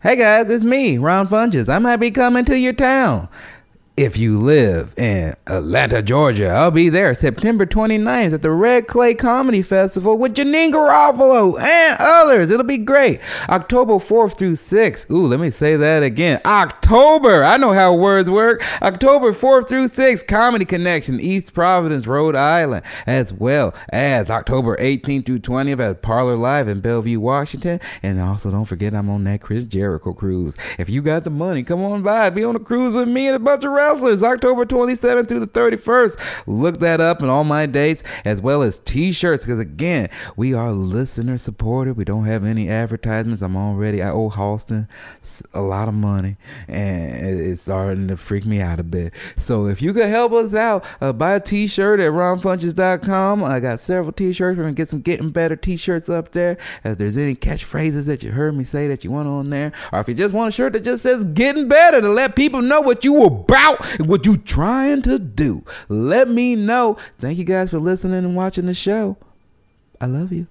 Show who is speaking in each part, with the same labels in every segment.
Speaker 1: Hey guys, it's me, Ron Funches. I might be coming to your town. If you live in Atlanta, Georgia, I'll be there September 29th at the Red Clay Comedy Festival with Janeane Garofalo and others. It'll be great. October 4th through 6th. Ooh, let me say that again. October. I know how words work. October 4th through 6th, Comedy Connection, East Providence, Rhode Island, as well as October 18th through 20th at Parlor Live in Bellevue, Washington. And also, don't forget, I'm on that Chris Jericho cruise. If you got the money, come on by. Be on a cruise with me and a bunch of wrestlers. October 27th through the 31st. Look that up and all my dates, as well as t-shirts. Because again, we are listener supported. We don't have any advertisements. I'm already I owe Halston a lot of money, and it's starting to freak me out a bit. So if you could help us out, uh, buy a t-shirt at ronfunches.com. I got several t-shirts. We're gonna get some getting better t-shirts up there. If there's any catchphrases that you heard me say that you want on there, or if you just want a shirt that just says getting better to let people know what you were about, what you trying to do, let me know. Thank you guys for listening and watching the show. I love you.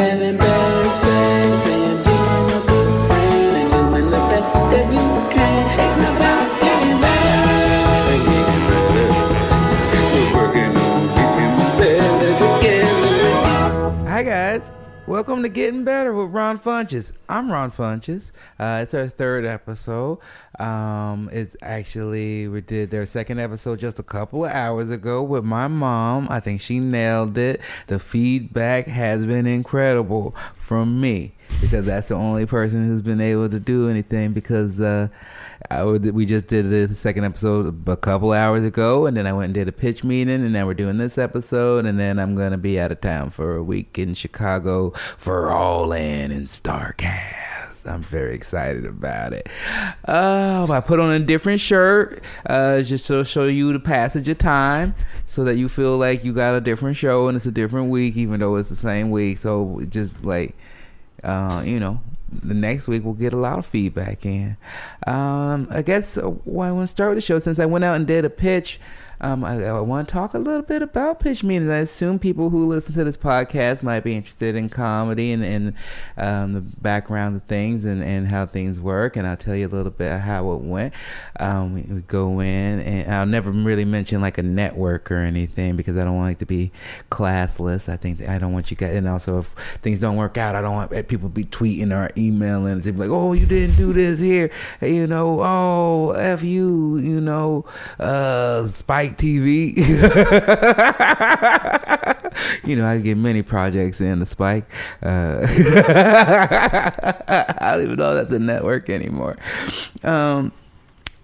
Speaker 2: Having sex and being a good friend and doing the best that you can.
Speaker 1: Welcome to Getting Better with Ron Funches. I'm Ron Funches. Uh, it's our third episode. Um, it's actually we did their second episode just a couple of hours ago with my mom. I think she nailed it. The feedback has been incredible from me because that's the only person who's been able to do anything because uh, would, we just did the second episode a couple hours ago, and then I went and did a pitch meeting, and then we're doing this episode, and then I'm gonna be out of town for a week in Chicago for All In and Starrcast. I'm very excited about it. Um, I put on a different shirt, uh, just to show you the passage of time, so that you feel like you got a different show and it's a different week, even though it's the same week. So just like uh, you know, the next week we'll get a lot of feedback in. Um, I guess uh, well, I want to start with the show since I went out and did a pitch. Um, I, I want to talk a little bit about pitch meetings. I assume people who listen to this podcast might be interested in comedy and, and um, the background of things and, and how things work. And I'll tell you a little bit how it went. Um, we, we go in, and I'll never really mention like a network or anything because I don't want it to be classless. I think I don't want you guys, and also if things don't work out, I don't want people to be tweeting or emailing and be like, "Oh, you didn't do this here," you know. Oh, f you, you know, uh, Spike TV. you know, I get many projects in the Spike. Uh, I don't even know that's a network anymore. Um,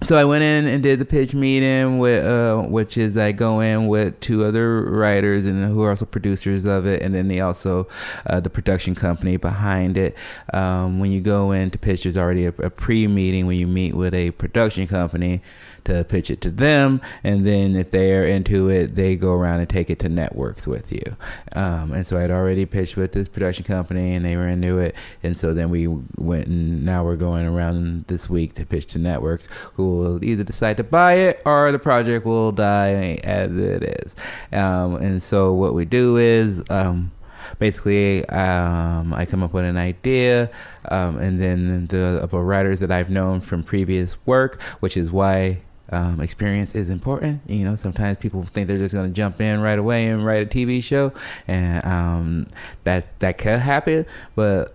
Speaker 1: so I went in and did the pitch meeting with, uh, which is I go in with two other writers and who are also producers of it, and then they also uh, the production company behind it. Um, when you go in to pitch, there's already a, a pre-meeting when you meet with a production company to pitch it to them, and then if they're into it, they go around and take it to networks with you. Um, and so I'd already pitched with this production company, and they were into it, and so then we went and now we're going around this week to pitch to networks who will either decide to buy it or the project will die as it is. Um, and so what we do is. Um, basically um, I come up with an idea, um, and then the the writers that I've known from previous work, which is why. Um, experience is important. You know, sometimes people think they're just going to jump in right away and write a TV show, and um, that that could happen. But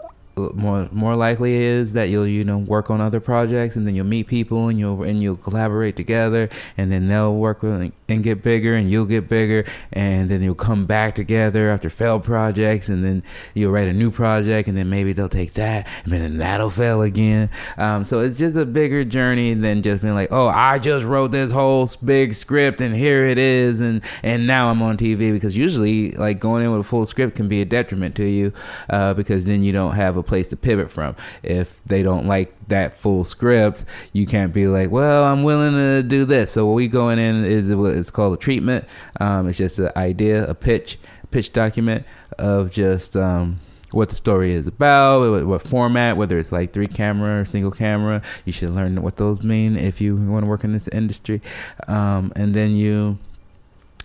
Speaker 1: more more likely is that you'll you know work on other projects and then you'll meet people and you'll and you'll collaborate together and then they'll work with and get bigger and you'll get bigger and then you'll come back together after failed projects and then you'll write a new project and then maybe they'll take that and then that'll fail again. Um, so it's just a bigger journey than just being like oh I just wrote this whole big script and here it is and and now I'm on TV because usually like going in with a full script can be a detriment to you uh, because then you don't have a place to pivot from if they don't like that full script you can't be like well i'm willing to do this so what we going in is it's called a treatment um, it's just an idea a pitch pitch document of just um, what the story is about, what, what, format, whether it's like three camera or single camera. You should learn what those mean if you want to work in this industry. Um, and then you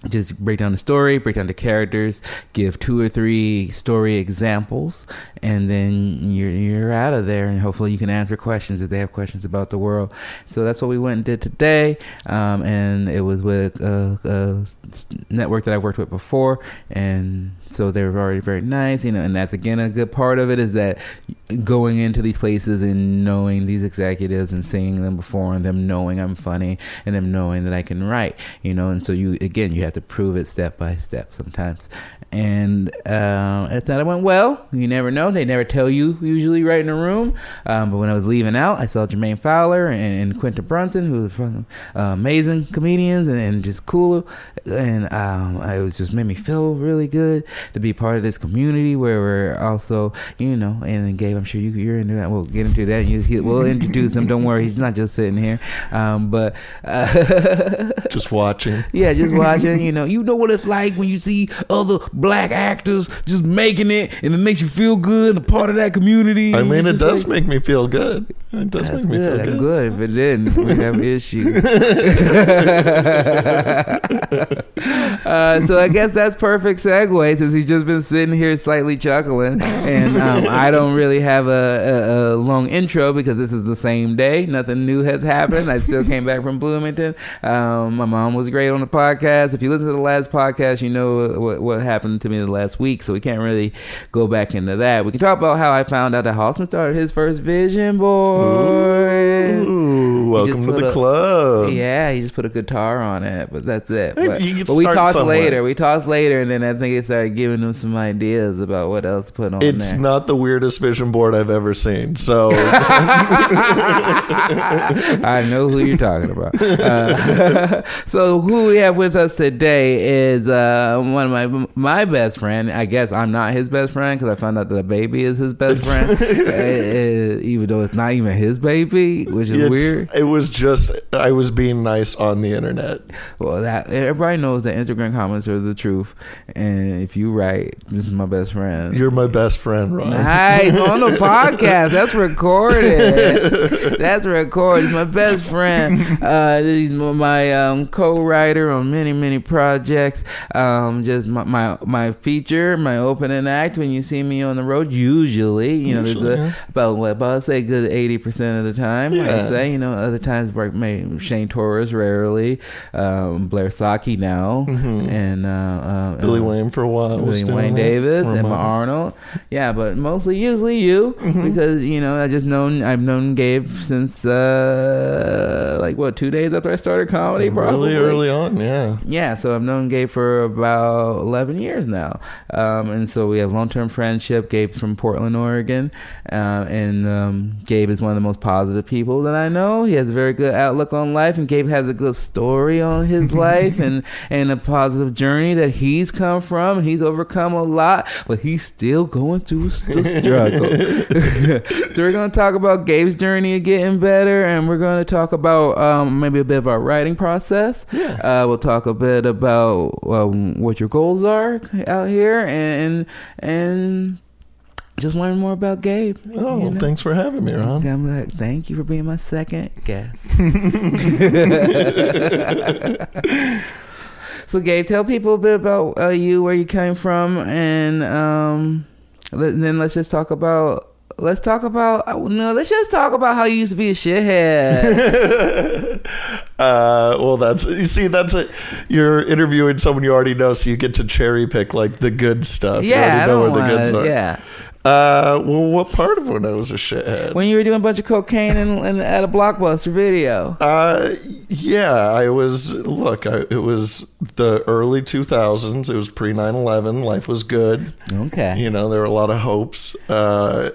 Speaker 1: just break down the story, break down the characters, give two or three story examples, and then you're you're out of there. And hopefully, you can answer questions if they have questions about the world. So that's what we went and did today, um, and it was with a network that I've worked with before, and so they're already very nice, you know. And that's again a good part of it is that going into these places and knowing these executives and seeing them before, and them knowing I'm funny, and them knowing that I can write, you know. And so you again, you have to prove it step by step sometimes. And uh, I thought it went well. You never know; they never tell you usually right in a room. Um, but when I was leaving out, I saw Jermaine Fowler and, and Quinta Brunson, who were fucking, uh, amazing comedians and, and just cool. And um, it was just made me feel really good to be part of this community where we're also, you know, and then Gabe, I'm sure you, you're into that. We'll get into that. You, he, we'll introduce him. Don't worry, he's not just sitting here. Um, but uh,
Speaker 3: Just watching.
Speaker 1: yeah, just watching. You know, you know what it's like when you see other black actors just making it, and it makes you feel good, and a part of that community.
Speaker 3: I mean, it does
Speaker 1: like,
Speaker 3: make me feel good. It does make me
Speaker 1: good.
Speaker 3: feel good.
Speaker 1: good. If it didn't, we have issues. uh, so I guess that's perfect segue since he's just been sitting here slightly chuckling, and um, I don't really have a, a, a long intro because this is the same day. Nothing new has happened. I still came back from Bloomington. Um, my mom was great on the podcast. If you listen to the last podcast, you know what, what happened to me the last week. So we can't really go back into that. We can talk about how I found out that Halston started his first vision board.
Speaker 3: Ooh, welcome to the
Speaker 1: a-
Speaker 3: club.
Speaker 1: Yeah, he just put a guitar on it, but that's it. But, but we talked
Speaker 3: somewhere.
Speaker 1: later. We talked later, and then I think it started giving him some ideas about what else to put on
Speaker 3: It's
Speaker 1: there.
Speaker 3: not the weirdest vision board I've ever seen. So
Speaker 1: I know who you're talking about. Uh, so who we have with us today is uh, one of my my best friend. I guess I'm not his best friend because I found out that the baby is his best friend, Uh, uh, even though it's not even his baby, which is
Speaker 3: it's-
Speaker 1: weird.
Speaker 3: It was just I was being nice on the internet.
Speaker 1: Well, that everybody knows that Instagram comments are the truth, and if you write, this is my best friend.
Speaker 3: You're my best friend, Ron.
Speaker 1: Nice on the podcast. That's recorded. That's recorded. My best friend. Uh, he's my- um, co-writer on many many projects. Um, just my, my my feature, my opening act. When you see me on the road, usually you know
Speaker 3: Usually,
Speaker 1: there's a
Speaker 3: yeah.
Speaker 1: about what about say good eighty percent of the time. I say you know other times like maybe Shane Torres rarely, um, Blair Socci now,
Speaker 3: Mhm.
Speaker 1: and uh, uh,
Speaker 3: Billy
Speaker 1: uh,
Speaker 3: Wayne for a while. was
Speaker 1: William Wayne. Davis, Emma. Arnold. Yeah, but mostly usually you
Speaker 3: Mm-hmm.
Speaker 1: because you know I just known I've known Gabe since uh like what two days after I started comedy, probably
Speaker 3: Really early on, yeah.
Speaker 1: yeah, so I've known Gabe for about 11 years now. Um, and so we have long term friendship. Gabe's from Portland, Oregon. Uh, and um, Gabe is one of the most positive people that I know. He has a very good outlook on life, and Gabe has a good story on his life and, and a positive journey that he's come from. He's overcome a lot, but he's still going through the struggle. so we're going to talk about Gabe's journey of getting better, and we're going to talk about um, maybe a bit of our writing process.
Speaker 3: Yeah.
Speaker 1: Uh, we'll talk a bit about um, what your goals are out here, and and just learn more about Gabe.
Speaker 3: Oh,
Speaker 1: you know?
Speaker 3: thanks for having me, Ron.
Speaker 1: I'm like, thank you for being my second guest. so, Gabe, tell people a bit about uh, you, where you came from, and um, let, then let's just talk about. Let's talk about uh, no. Let's just talk about how you used to be a shithead.
Speaker 3: uh, well, that's you see, that's it. You're interviewing someone you already know, so you get to cherry pick like the good stuff. you
Speaker 1: yeah, I
Speaker 3: already know where the goods are.
Speaker 1: Yeah,
Speaker 3: Uh, well, what part of when I was a shithead?
Speaker 1: when you were doing a bunch of cocaine and, and at a blockbuster video.
Speaker 3: Uh, yeah, I was. Look, I, it was the early 2000s. It was pre 9/11. Life was good.
Speaker 1: Okay.
Speaker 3: You know, there were a lot of hopes. Uh,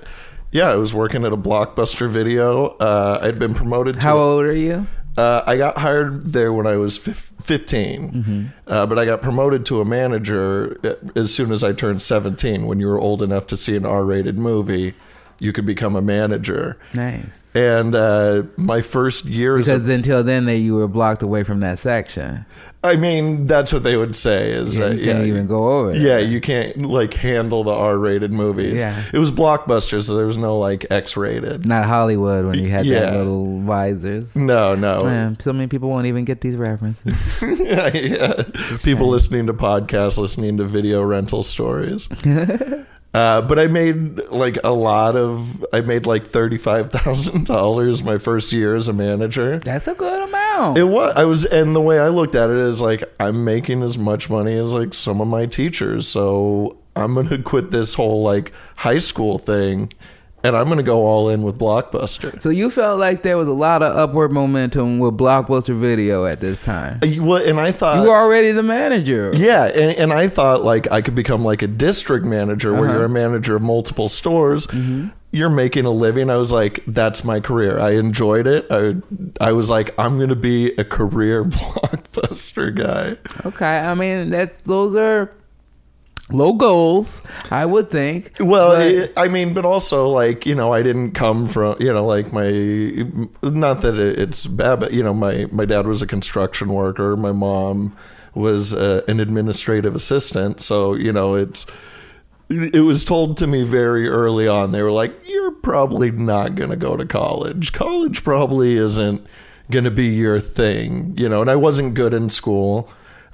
Speaker 3: yeah, I was working at a blockbuster video. Uh, I'd been promoted. To
Speaker 1: How old are you?
Speaker 3: Uh, I got hired there when I was fif- 15,
Speaker 1: Mm-hmm.
Speaker 3: uh, but I got promoted to a manager uh, as soon as I turned 17. When you were old enough to see an R-rated movie, you could become a manager.
Speaker 1: Nice.
Speaker 3: And uh, my first year as a
Speaker 1: Because until then, they you were blocked away from that section.
Speaker 3: I mean, that's what they would say is
Speaker 1: Yeah,
Speaker 3: that
Speaker 1: you can't even go over.
Speaker 3: Yeah, you can't like handle the R-rated movies.
Speaker 1: Yeah.
Speaker 3: It was blockbuster, so there was no like X-rated.
Speaker 1: Not Hollywood when you had
Speaker 3: Yeah.
Speaker 1: that little visors.
Speaker 3: No, no.
Speaker 1: Man, so many people won't even get these references.
Speaker 3: yeah. People listening to podcasts, listening to video rental stories. Uh, but I made like a lot of. I made like thirty-five thousand dollars my first year as a manager.
Speaker 1: That's a good amount.
Speaker 3: It was. I was, and the way I looked at it is like I'm making as much money as like some of my teachers. So I'm gonna quit this whole like high school thing, and I'm gonna go all in with Blockbuster.
Speaker 1: so you felt like there was a lot of upward momentum with Blockbuster Video at this time.
Speaker 3: Uh, Well, and I thought
Speaker 1: You were already the manager.
Speaker 3: Yeah, and, and I thought like I could become like a district manager where
Speaker 1: Uh-huh.
Speaker 3: you're a manager of multiple stores. You're making a living. I was like, that's my career. I enjoyed it. I I was like, I'm gonna be a career blockbuster guy.
Speaker 1: Okay, I mean that's those are low goals, I would think.
Speaker 3: Well, it, I mean, but also like you know, I didn't come from you know like my not that it, it's bad, but you know, my my dad was a construction worker. My mom was uh, an administrative assistant, so you know it's. It was told to me very early on. They were like, "You're probably not going to go to college. College probably isn't going to be your thing." You know, and I wasn't good in school.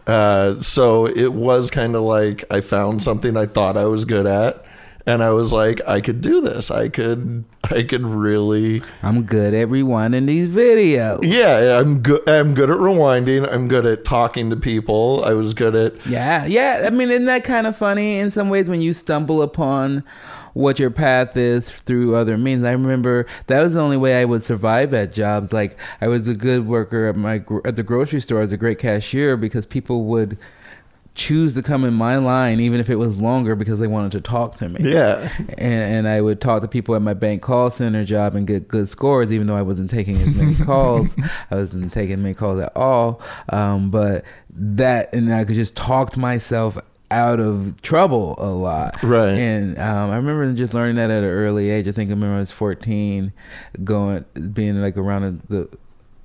Speaker 3: Uh, so it was kind of like I found something I thought I was good at, and I was like, I could do this. I could, I could really,
Speaker 1: I'm good at rewinding these videos.
Speaker 3: yeah. I'm good. I'm good at rewinding. I'm good at talking to people. I was good at,
Speaker 1: Yeah, yeah. I mean, isn't that kind of funny in some ways when you stumble upon what your path is through other means? I remember that was the only way I would survive at jobs. Like I was a good worker at my at the grocery store as a great cashier because people would choose to come in my line even if it was longer because they wanted to talk to me.
Speaker 3: yeah,
Speaker 1: and, and I would talk to people at my bank call center job and get good scores, even though I wasn't taking as many calls. I wasn't taking many calls at all. Um, but that, and I could just talk to myself out of trouble a lot.
Speaker 3: Right.
Speaker 1: And um, I remember just learning that at an early age. I think I remember I was 14, going, being like around the, the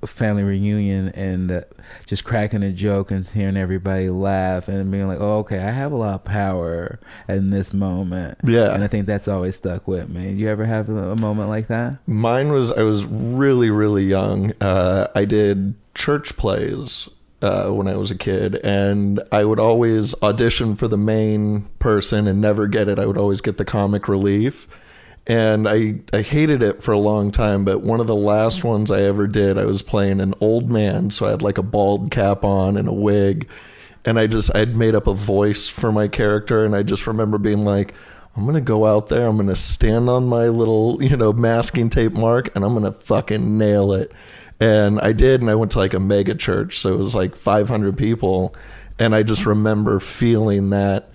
Speaker 1: family reunion and uh, just cracking a joke and hearing everybody laugh and being like, oh, okay, I have a lot of power in this moment.
Speaker 3: Yeah.
Speaker 1: And I think that's always stuck with me. You ever have a, a moment like that?
Speaker 3: Mine was I was really really young. Uh, I did church plays uh, when I was a kid, and I would always audition for the main person and never get it. I would always get the comic relief, and I I hated it for a long time. But one of the last ones I ever did, I was playing an old man, so I had like a bald cap on and a wig, and I just I'd made up a voice for my character, and I just remember being like. I'm gonna go out there. I'm gonna stand on my little, you know, masking tape mark, and I'm gonna fucking nail it. And I did, and I went to like a mega church, so it was like 500 people, and I just remember feeling that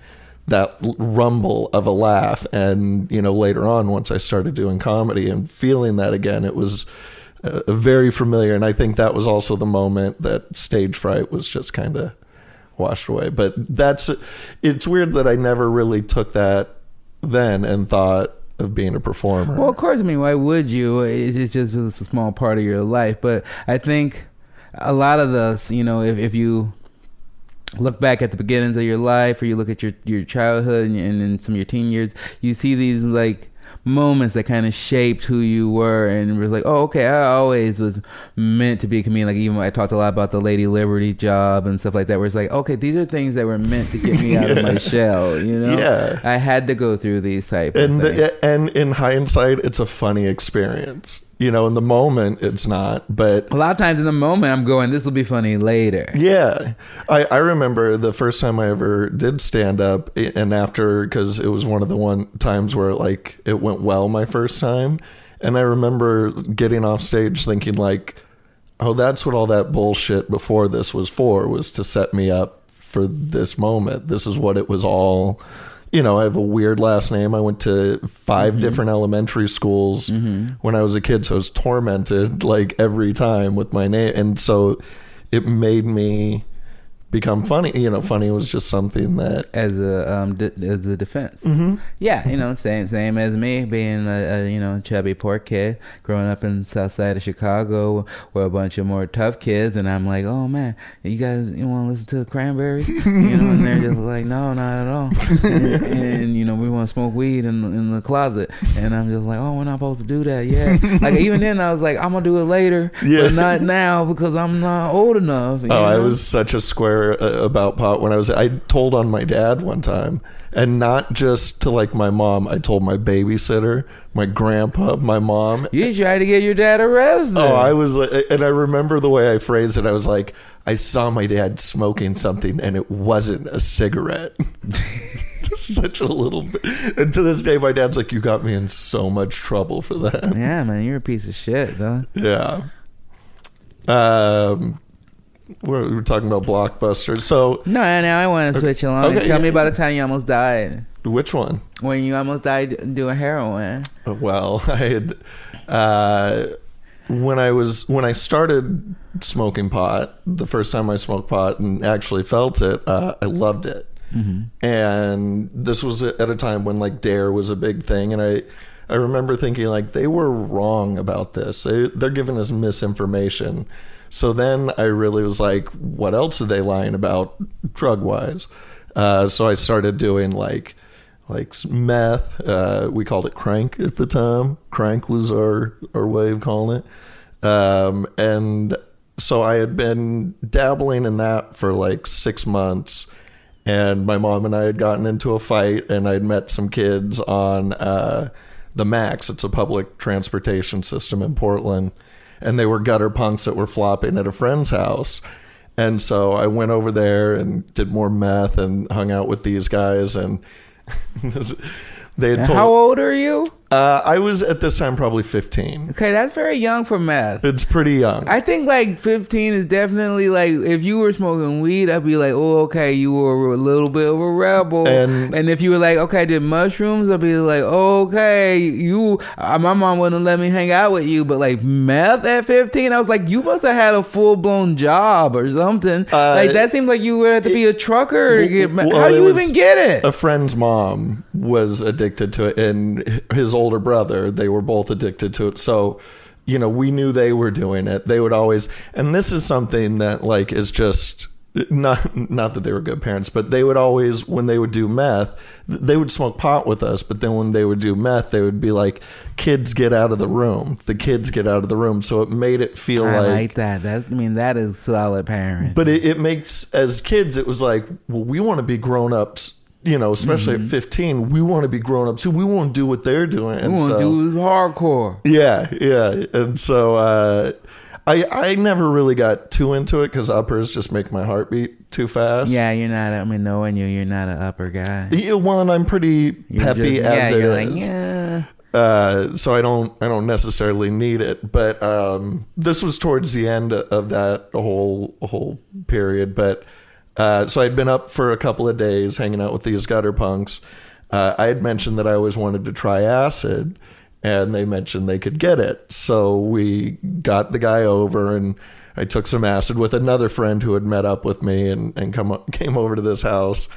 Speaker 3: that rumble of a laugh. And you know, later on, once I started doing comedy and feeling that again, it was uh, very familiar. And I think that was also the moment that stage fright was just kind of washed away. But that's it's weird that I never really took that then and thought of being a performer.
Speaker 1: Well, of course. I mean, why would you? It's just it's a small part of your life. But I think a lot of us, you know, if if you look back at the beginnings of your life, or you look at your your childhood and, and in some of your teen years, you see these like moments that kind of shaped who you were and was like oh okay i always was meant to be a comedian like even i talked a lot about the lady liberty job and stuff like that where it's like okay these are things that were meant to get me out of my shell you know
Speaker 3: Yeah.
Speaker 1: i had to go through these type
Speaker 3: and
Speaker 1: of things
Speaker 3: the, and in hindsight, it's a funny experience. You know, in the moment, it's not, but
Speaker 1: a lot of times in the moment i'm going this will be funny later
Speaker 3: Yeah, I, I remember the first time I ever did stand up, and after because it was one of the one times where like it went well my first time, and I remember getting off stage thinking like, oh, that's what all that bullshit before this was for was to set me up for this moment. This is what it was all. You know, I have a weird last name. I went to 5 mm-hmm. different elementary schools mm-hmm. when I was a kid, so I was tormented like every time with my name, and so it made me become funny. You know, funny was just something that.
Speaker 1: as a um de- as a defense.
Speaker 3: Mm-hmm.
Speaker 1: Yeah, you know, same same as me being a, a you know chubby poor kid growing up in South Side of Chicago with a bunch of more tough kids, and I'm like, oh man, you guys you want to listen to Cranberries? you know, and they're just like, no, not at all. and, and, you know, we want to smoke weed in in the closet, and I'm just like, oh, we're not supposed to do that. Yeah, like even then I was like, I'm gonna do it later,
Speaker 3: Yeah.
Speaker 1: but not now because I'm not old enough.
Speaker 3: Oh, I was such a square uh, about pot when I was. I told on my dad one time, and not just to like my mom. I told my babysitter, my grandpa, my mom.
Speaker 1: You tried to get your dad arrested.
Speaker 3: Oh, I was like, and I remember the way I phrased it. I was like, I saw my dad smoking something, and it wasn't a cigarette. Such a little bit. And to this day, my dad's like, "You got me in so much trouble for that."
Speaker 1: Yeah, man, you're a piece of shit, though.
Speaker 3: Yeah. Um, we're, we're talking about blockbusters. So,
Speaker 1: No, now I want to switch along.
Speaker 3: Okay,
Speaker 1: Tell me
Speaker 3: yeah.
Speaker 1: about the time you almost died.
Speaker 3: which one?
Speaker 1: When you almost died doing heroin.
Speaker 3: Well, I had uh, when I was when I started smoking pot the first time I smoked pot and actually felt it. Uh, I loved it, and this was at a time when like Dare was a big thing, and I. I remember thinking like they were wrong about this. They they're giving us misinformation. So then I really was like, what else are they lying about drug wise? Uh, so I started doing like like meth. Uh, we called it crank at the time. Crank was our our way of calling it. Um, and so I had been dabbling in that for like six months. And my mom and I had gotten into a fight, and I'd met some kids on uh, the Max. It's a public transportation system in Portland, and they were gutter punks that were flopping at a friend's house. And so I went over there and did more meth and hung out with these guys. And they had told
Speaker 1: How old are you?
Speaker 3: Uh, I was at this time probably 15.
Speaker 1: Okay, that's very young for meth.
Speaker 3: It's pretty young.
Speaker 1: I think like 15 is definitely like if you were smoking weed, I'd be like, oh, okay, you were a little bit of a rebel.
Speaker 3: And-
Speaker 1: And, if you were like, okay, I did mushrooms, I'd be like, okay, you. Uh, my mom wouldn't let me hang out with you, but like meth at 15, I was like, you must have had a full blown job or something.
Speaker 3: Uh,
Speaker 1: like that seemed like you would have to be a trucker. to get me-
Speaker 3: Well,
Speaker 1: How do you
Speaker 3: was
Speaker 1: even get it?
Speaker 3: A friend's mom was addicted to it, and his older brother, they were both addicted to it. So, you know, we knew they were doing it. They would always, and this is something that like is just not not that they were good parents, but they would always when they would do meth, they would smoke pot with us. But then when they would do meth, they would be like, "Kids, get out of the room! The kids get out of the room!" So it made it feel
Speaker 1: I
Speaker 3: like
Speaker 1: like that. That's I mean that is solid parent.
Speaker 3: but it, it makes as kids it was like well we want to be grown-ups you know especially
Speaker 1: Mm-hmm.
Speaker 3: at 15 we want to be grown-ups too we want to do what they're doing
Speaker 1: we want to
Speaker 3: so,
Speaker 1: do hardcore.
Speaker 3: yeah yeah and so uh I, I never really got too into it because uppers just make my heart beat too fast.
Speaker 1: Yeah, you're not. I mean, knowing you, you're not an upper guy.
Speaker 3: Yeah, well, and I'm pretty
Speaker 1: You're
Speaker 3: peppy
Speaker 1: just-
Speaker 3: as
Speaker 1: yeah,
Speaker 3: it is.
Speaker 1: like, yeah.
Speaker 3: uh, so I don't I don't necessarily need it. But um, this was towards the end of that whole whole period. But uh, so I'd been up for a couple of days hanging out with these gutter punks. Uh, I had mentioned that I always wanted to try acid, and they mentioned they could get it. So we got the guy over and. I took some acid with another friend who had met up with me and, and come came over to this house.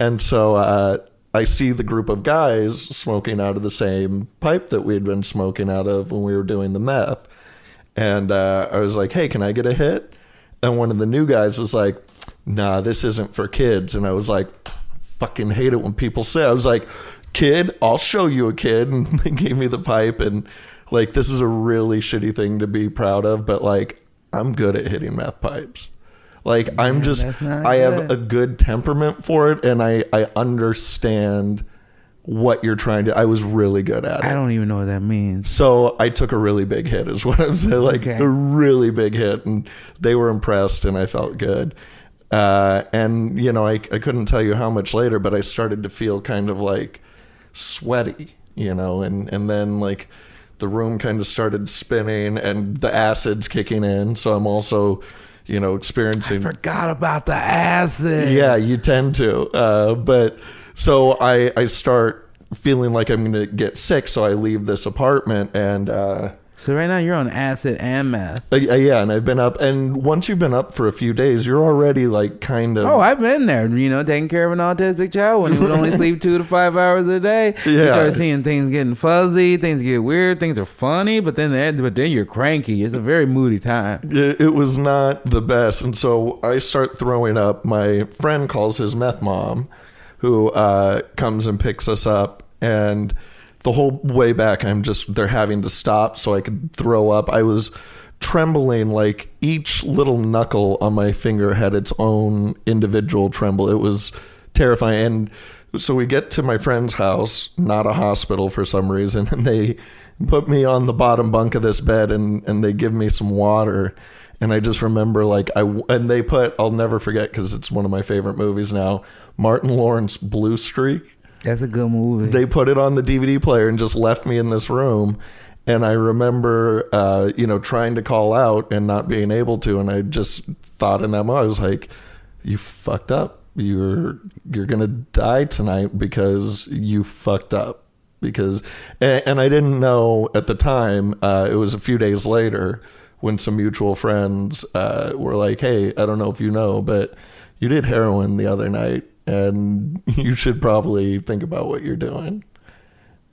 Speaker 3: And so uh, I see the group of guys smoking out of the same pipe that we had been smoking out of when we were doing the meth. And uh, I was like, hey, can I get a hit? And one of the new guys was like, nah, this isn't for kids. And I was like, fucking hate it when people say, I was like, kid, I'll show you a kid. And they gave me the pipe. And like, this is a really shitty thing to be proud of, but like, I'm good at hitting meth pipes. Like I'm just I have a good temperament for it and I I understand what you're trying to I was really good at it.
Speaker 1: I don't even know what that means.
Speaker 3: So I took a really big hit, is what I'm saying. Like
Speaker 1: Okay.
Speaker 3: a really big hit, and they were impressed, and I felt good. Uh, and you know, I I couldn't tell you how much later, but I started to feel kind of like sweaty, you know, and and then like the room kind of started spinning, and the acid's kicking in. So I'm also, you know, experiencing I
Speaker 1: Forgot about the acid.
Speaker 3: yeah, you tend to. Uh, but so I I start feeling like I'm gonna get sick, so I leave this apartment and uh,
Speaker 1: So right now you're on acid and meth.
Speaker 3: Uh, yeah, and I've been up, and once you've been up for a few days, you're already like kind of.
Speaker 1: Oh, I've been there. You know, taking care of an autistic child when he would only sleep two to five hours a day. You start seeing things getting fuzzy, things get weird, things are funny, but then but then you're cranky. It's a very moody time.
Speaker 3: it, it was not the best, and so I start throwing up. My friend calls his meth mom, who uh, comes and picks us up, and the whole way back, I'm just they're having to stop so I could throw up. I was trembling like each little knuckle on my finger had its own individual tremble. It was terrifying. And so we get to my friend's house, not a hospital for some reason, and they put me on the bottom bunk of this bed and, and they give me some water. And I just remember like I and they put I'll never forget because it's one of my favorite movies now. Martin Lawrence Blue Streak
Speaker 1: That's a good movie.
Speaker 3: they put it on the DVD player and just left me in this room. And I remember, uh, you know, trying to call out and not being able to. And I just thought in that moment, I was like, "You fucked up. You're you're gonna die tonight because you fucked up." Because, and, and I didn't know at the time. Uh, it was a few days later when some mutual friends uh, were like, "Hey, I don't know if you know, but you did heroin the other night, and you should probably think about what you're doing."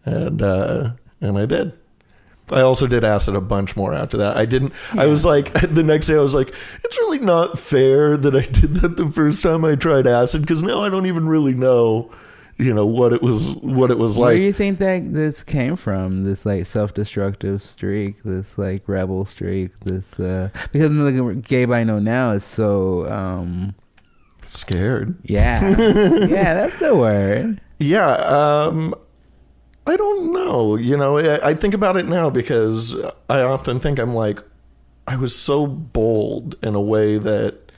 Speaker 3: And uh, and I did. I also did acid a bunch more after that. I didn't. I was like the next day. I was like, it's really not fair that I did that the first time I tried acid because now I don't even really know, you know, what it was. What it was
Speaker 1: Where
Speaker 3: like.
Speaker 1: do you think that this came from? This like self-destructive streak, this like rebel streak, this uh because the Gabe I know now is so um
Speaker 3: Scared.
Speaker 1: yeah yeah that's the word.
Speaker 3: Yeah, um, I don't know. You know, I, I think about it now because I often think I'm like, I was so bold in a way that.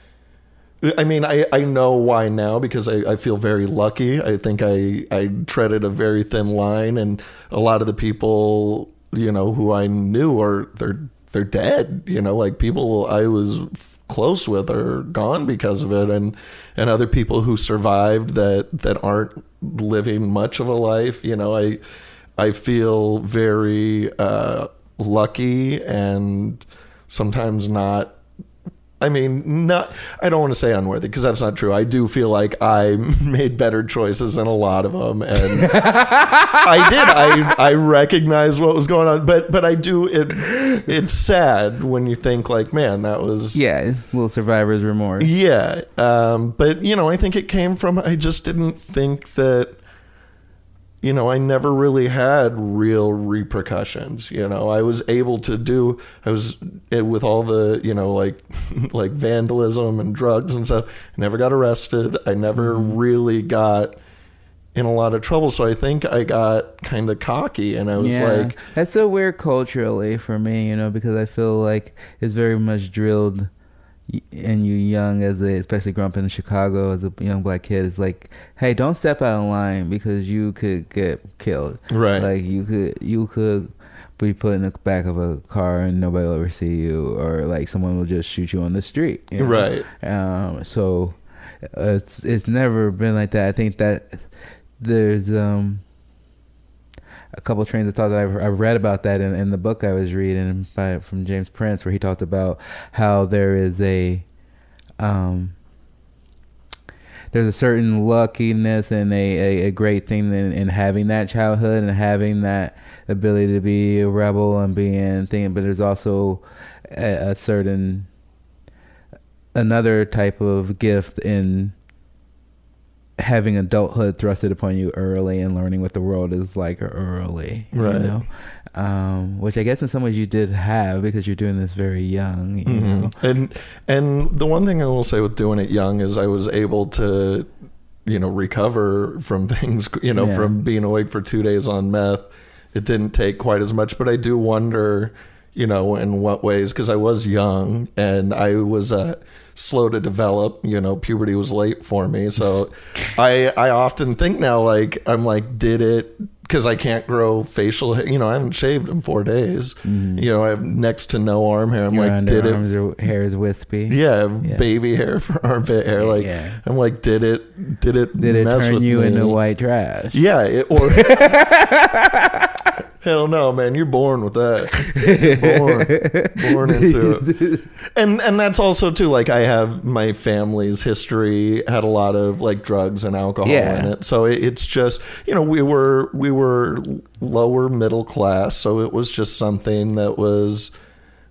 Speaker 3: I mean, I, I know why now because I, I feel very lucky. I think I, I treaded a very thin line, and a lot of the people, you know, who I knew are they're they're dead. You know, like people I was close with are gone because of it, and and other people who survived that that aren't living much of a life. You know, I I feel very uh, lucky and sometimes not I mean, not. I don't want to say unworthy because that's not true. I do feel like I made better choices than a lot of them, and I did. I I recognize what was going on, but but I do. It it's sad when you think like, man, that was
Speaker 1: Yeah, little survivor's remorse.
Speaker 3: yeah. Um, but you know, I think it came from I just didn't think that. You know, I never really had real repercussions. You know, I was able to do. I was eh, with all the you know like like vandalism and drugs and stuff. I never got arrested. I never really got in a lot of trouble. So I think I got kind of cocky, and I was
Speaker 1: yeah,
Speaker 3: like,
Speaker 1: that's so weird culturally for me, you know, because I feel like it's very much drilled y- in you young as a, especially growing up in Chicago as a young black kid. It's like, hey, don't step out of line because you could get killed.
Speaker 3: Right.
Speaker 1: Like you could, you could be put in the back of a car and nobody will ever see you, or like someone will just shoot you on the street. you know?
Speaker 3: Right.
Speaker 1: Um. So it's it's never been like that. I think that there's um a couple trains of thought that I've, I've read about that in, in the book I was reading by from James Prince, where he talked about how there is a um there's a certain luckiness and a, a, a great thing in, in having that childhood and having that ability to be a rebel and being thing, but there's also a, a certain another type of gift in having adulthood thrusted upon you early and learning what the world is like early you
Speaker 3: Right.
Speaker 1: know um, which i guess in some ways you did have because you're doing this very young you
Speaker 3: Mhm.
Speaker 1: know
Speaker 3: And and the one thing I will say with doing it young is I was able to, you know, recover from things. You know,
Speaker 1: Yeah.
Speaker 3: from being awake for two days on meth. It didn't take quite as much, but I do wonder, you know, in what ways because I was young and I was uh, slow to develop. You know, puberty was late for me, so I I often think now like I'm like, did it? Because I can't grow facial hair. You know, I haven't shaved in four days. You know, I have next to no arm hair. I'm.
Speaker 1: Your
Speaker 3: like, did it?
Speaker 1: your hair is wispy.
Speaker 3: Yeah,
Speaker 1: Yeah.
Speaker 3: baby hair for armpit hair. Like
Speaker 1: Yeah.
Speaker 3: I'm like, did it? Did it?
Speaker 1: Did it turn you
Speaker 3: me?
Speaker 1: into white trash?
Speaker 3: Yeah, it, or Hell no, man! You're born with that. born, born into it. And and that's also too like I have my family's history had a lot of like drugs and alcohol
Speaker 1: Yeah.
Speaker 3: in it. So it, it's just you know we were we were lower middle class, so it was just something that was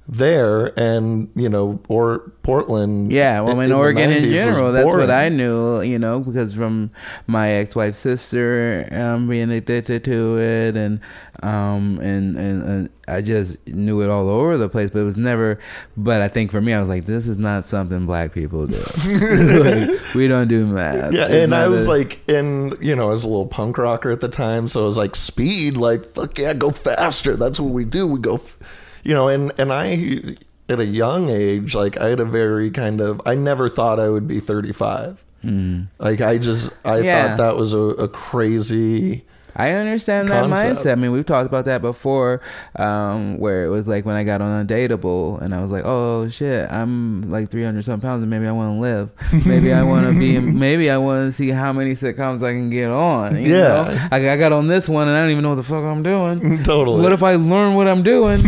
Speaker 3: there and you know or Portland
Speaker 1: Yeah, well,
Speaker 3: in
Speaker 1: in Oregon in general, that's what. I knew, you know, because from my ex-wife's sister um, being addicted to it, and um, and, and and I just knew it all over the place, but it was never. But I think for me, I was like, this is not something black people do. Like, we don't do math.
Speaker 3: Yeah,
Speaker 1: It's
Speaker 3: and I was
Speaker 1: a-
Speaker 3: like, and you know, I was a little punk rocker at the time, so I was like, speed, like fuck yeah, go faster. That's what we do. We go, f-. you know, and and I at a young age, like I had a very kind of, I never thought I would be thirty five. Hmm. Like I just, I.
Speaker 1: Yeah.
Speaker 3: thought that was a, a crazy.
Speaker 1: I understand that
Speaker 3: concept.
Speaker 1: mindset. I mean, we've talked about that before, um, where it was like when I got on Undateable, and I was like, "Oh shit, I'm like 300 some pounds, and maybe I want to live. Maybe I want to be. Maybe I want to see how many sitcoms I can get on. You
Speaker 3: Yeah.
Speaker 1: know? I, I got on this one, and I don't even know what the fuck I'm doing.
Speaker 3: Totally.
Speaker 1: What if I learn what I'm doing?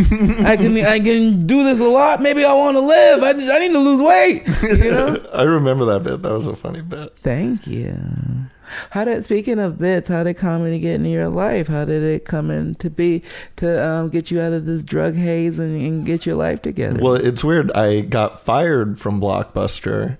Speaker 1: I can I can do this a lot. Maybe I want to live. I, just, I need to lose weight. You know.
Speaker 3: I remember that bit. That was a funny bit.
Speaker 1: Thank you. How did speaking of bits, how did comedy get into your life? How did it come in to be to um, get you out of this drug haze and, and get your life together?
Speaker 3: Well, it's weird. I got fired from Blockbuster,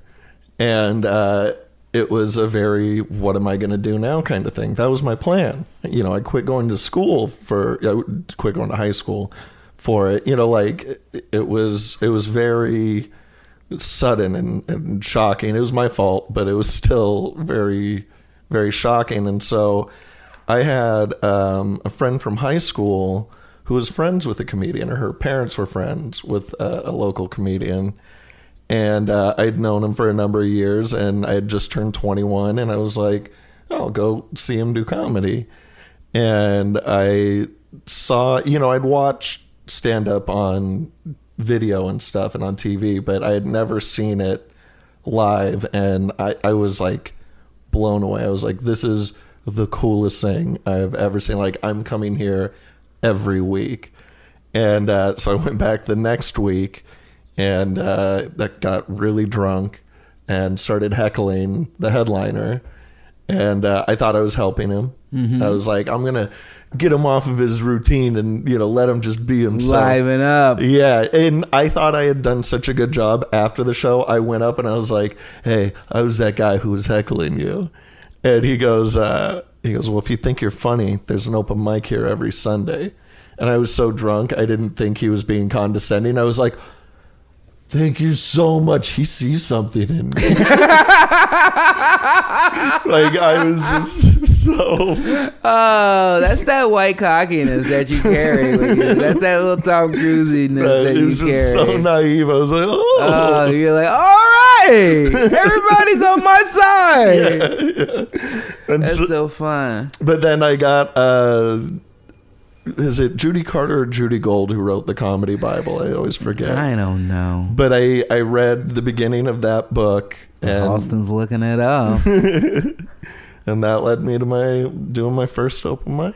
Speaker 3: and uh, it was a very "what am I going to do now?" kind of thing. That was my plan. You know, I quit going to school for. I quit going to high school for it. You know, like it, it was. It was very sudden and, and shocking. It was my fault, but it was still very, very shocking. And so I had um, a friend from high school who was friends with a comedian, or her parents were friends with a, a local comedian. And uh, I'd known him for a number of years, and I had just turned 21, and I was like, I'll go see him do comedy. And I saw, you know, I'd watch stand up on video and stuff and on TV, but I had never seen it live. And I, I was like blown away. I was like, this is the coolest thing I've ever seen. Like, I'm coming here every week. And uh, so I went back the next week and uh, that got really drunk and started heckling the headliner. And uh, I thought I was helping him. I was like, I'm gonna get him off of his routine and you know let him just be himself.
Speaker 1: Liven up.
Speaker 3: Yeah, and I thought I had done such a good job after the show. I went up and I was like, "Hey, I was that guy who was heckling you," and he goes, uh, "He goes, well, if you think you're funny, there's an open mic here every Sunday." And I was so drunk, I didn't think he was being condescending. I was like, "Thank you so much. He sees something in me." like I was just so
Speaker 1: Oh, that's that white cockiness that you carry with you. That's that little Tom Cruisiness that
Speaker 3: it
Speaker 1: you
Speaker 3: was
Speaker 1: carry.
Speaker 3: just so naive. I was like, "Oh."
Speaker 1: Oh, you're like, all right, everybody's on my side.
Speaker 3: And
Speaker 1: That's
Speaker 3: so-
Speaker 1: so fun.
Speaker 3: But then I got uh is it Judy Carter or Judy Gold who wrote the comedy Bible? I always forget.
Speaker 1: I don't know.
Speaker 3: But I I read the beginning of that book and
Speaker 1: Austin's looking it up.
Speaker 3: and that led me to my doing my first open mic.